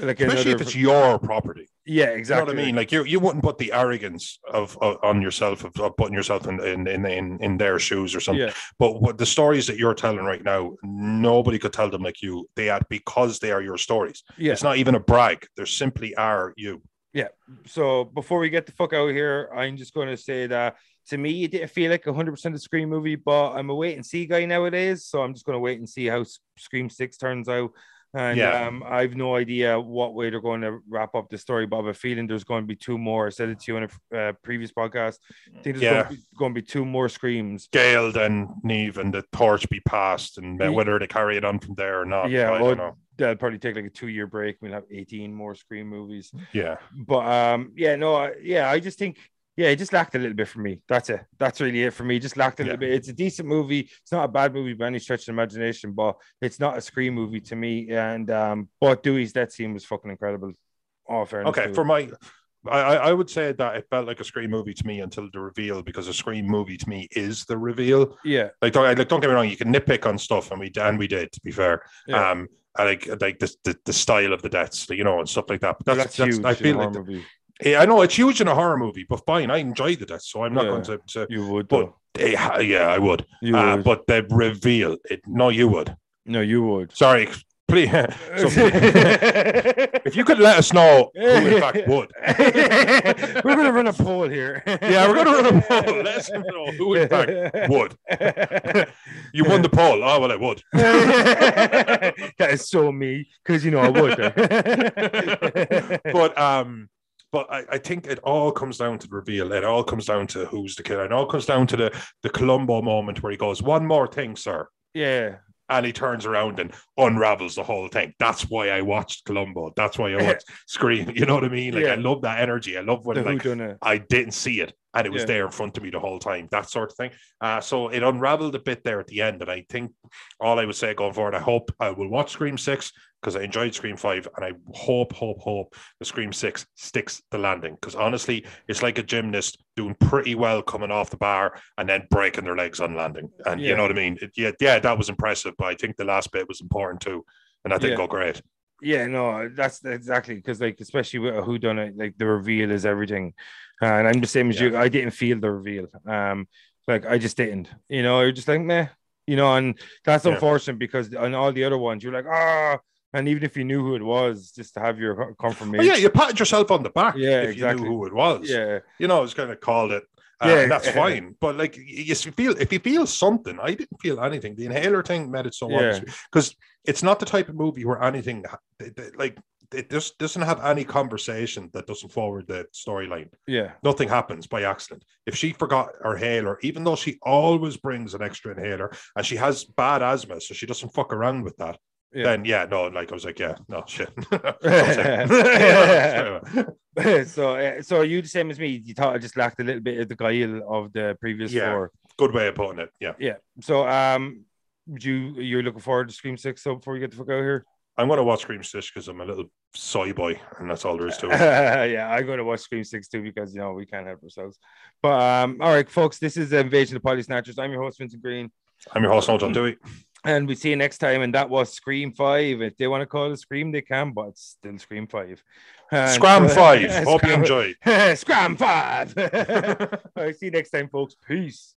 Like Especially another, if it's your property. yeah, You know exactly. what I mean? Like you, you wouldn't put the arrogance of, of on yourself of, of putting yourself in, in in in in their shoes or something. yeah, But what the stories that you're telling right now, nobody could tell them like you. They are because they are your stories. yeah, It's not even a brag. They simply are you. Yeah. So before we get the fuck out of here, I'm just going to say that to me, it didn't feel like a 100% a Scream movie, but I'm a wait and see guy nowadays. So I'm just going to wait and see how Scream 6 turns out. And Yeah. um, I have no idea what way they're going to wrap up the story, but I have a feeling there's going to be two more. I said it to you in a uh, previous podcast. I think there's Yeah. going, to be, going to be two more Screams. Gale, and Neve, and the torch be passed, and Ye- whether they carry it on from there or not. Yeah, I well, don't know. They'll probably take like a two year break. We'll have 18 more Scream movies. Yeah, But um, yeah, no, I- yeah, I just think yeah, it just lacked a little bit for me. That's it. That's really it for me. Just lacked a little Yeah. bit. It's a decent movie. It's not a bad movie by any stretch of the imagination, but it's not a Scream movie to me. And um, but Dewey's death scene was fucking incredible. All fairness. okay. For my, I, I would say that it felt like a Scream movie to me until the reveal, because a Scream movie to me is the reveal. yeah, Like, don't, like, don't get me wrong, you can nitpick on stuff, and we and we did, to be fair. yeah. Um, I like like the, the the style of the deaths, you know, and stuff like that. But Well, that's, that's, that's, huge. I feel like movie. Yeah, I know it's huge in a horror movie, but fine, I enjoyed the deaths, so I'm not Yeah. going to. to you would, but- eh, yeah, I would. You Uh, would. but the reveal, it, no, you would. no, you would. Sorry, *laughs* please. So, *laughs* if you could let us know who in fact would. *laughs* we're gonna run a poll here. Yeah, we're gonna run a poll. Let us know who in fact would. You won the poll. Oh well, I would. that is so me because you know I would. But um, but I, I think it all comes down to the reveal. It all comes down to who's the killer. It all comes down to the the Columbo moment where he goes, "One more thing, sir." yeah, and he turns around and unravels the whole thing. That's why I watched Columbo. That's why I *laughs* watched Scream. *laughs* You know what I mean? Like Yeah. I love that energy. I love when the like who done it. I didn't see it and it was Yeah. there in front of me the whole time. That sort of thing. Uh, so it unraveled a bit there at the end, and I think all I would say going forward, I hope I will watch Scream Six because I enjoyed Scream Five, and I hope, hope, hope the Scream Six sticks the landing. Because honestly, it's like a gymnast doing pretty well coming off the bar and then breaking their legs on landing. And Yeah. you know what I mean? It- yeah, yeah, that was impressive, but I think the last bit was important too, and that didn't Yeah. go great. Yeah, no, that's exactly because like especially with a who done it, like the reveal is everything. And I'm the same as you. I didn't feel the reveal. Um, like I just didn't. You know, you're just like meh. You know, and that's Yeah. unfortunate because on all the other ones, you're like ah. And even if you knew who it was, just to have your co- Oh, confirmation. yeah, you patted yourself on the back. Yeah, if exactly. you knew who it was. yeah, you know, it's kind of called it. Uh, Yeah. that's fine. But like, you feel if you feel something, I didn't feel anything. The inhaler thing made it so Yeah. because it's not the type of movie where anything ha- th- th- like it just doesn't have any conversation that doesn't forward the storyline. yeah, Nothing happens by accident. If she forgot her inhaler, even though she always brings an extra inhaler and she has bad asthma, so she doesn't fuck around with that. Yeah. Then yeah, no, like I was like, yeah, no shit. *laughs* *laughs* *laughs* so uh, so are you the same as me? You thought I just lacked a little bit of the guile of the previous Yeah. four. Good way of putting it. Yeah. Yeah. So um, would you you're looking forward to Scream Six? So before we get the fuck out here. I'm going to watch Scream 6 because I'm a little soy boy, and that's all there is to it. yeah, I'm going to watch Scream Six too because you know we can't help ourselves. But um, all right, folks, this is Invasion of the Potty Snatchers. I'm your host Vincent Green, I'm your host, Noel John Dewey. *clears throat* and we see you next time. And that was Scream Five. If they want to call it Scream, they can, but it's still Scream Five. And- Scram 5. *laughs* Hope you enjoy. *laughs* Scram Five. *laughs* all right, see you next time, folks. Peace.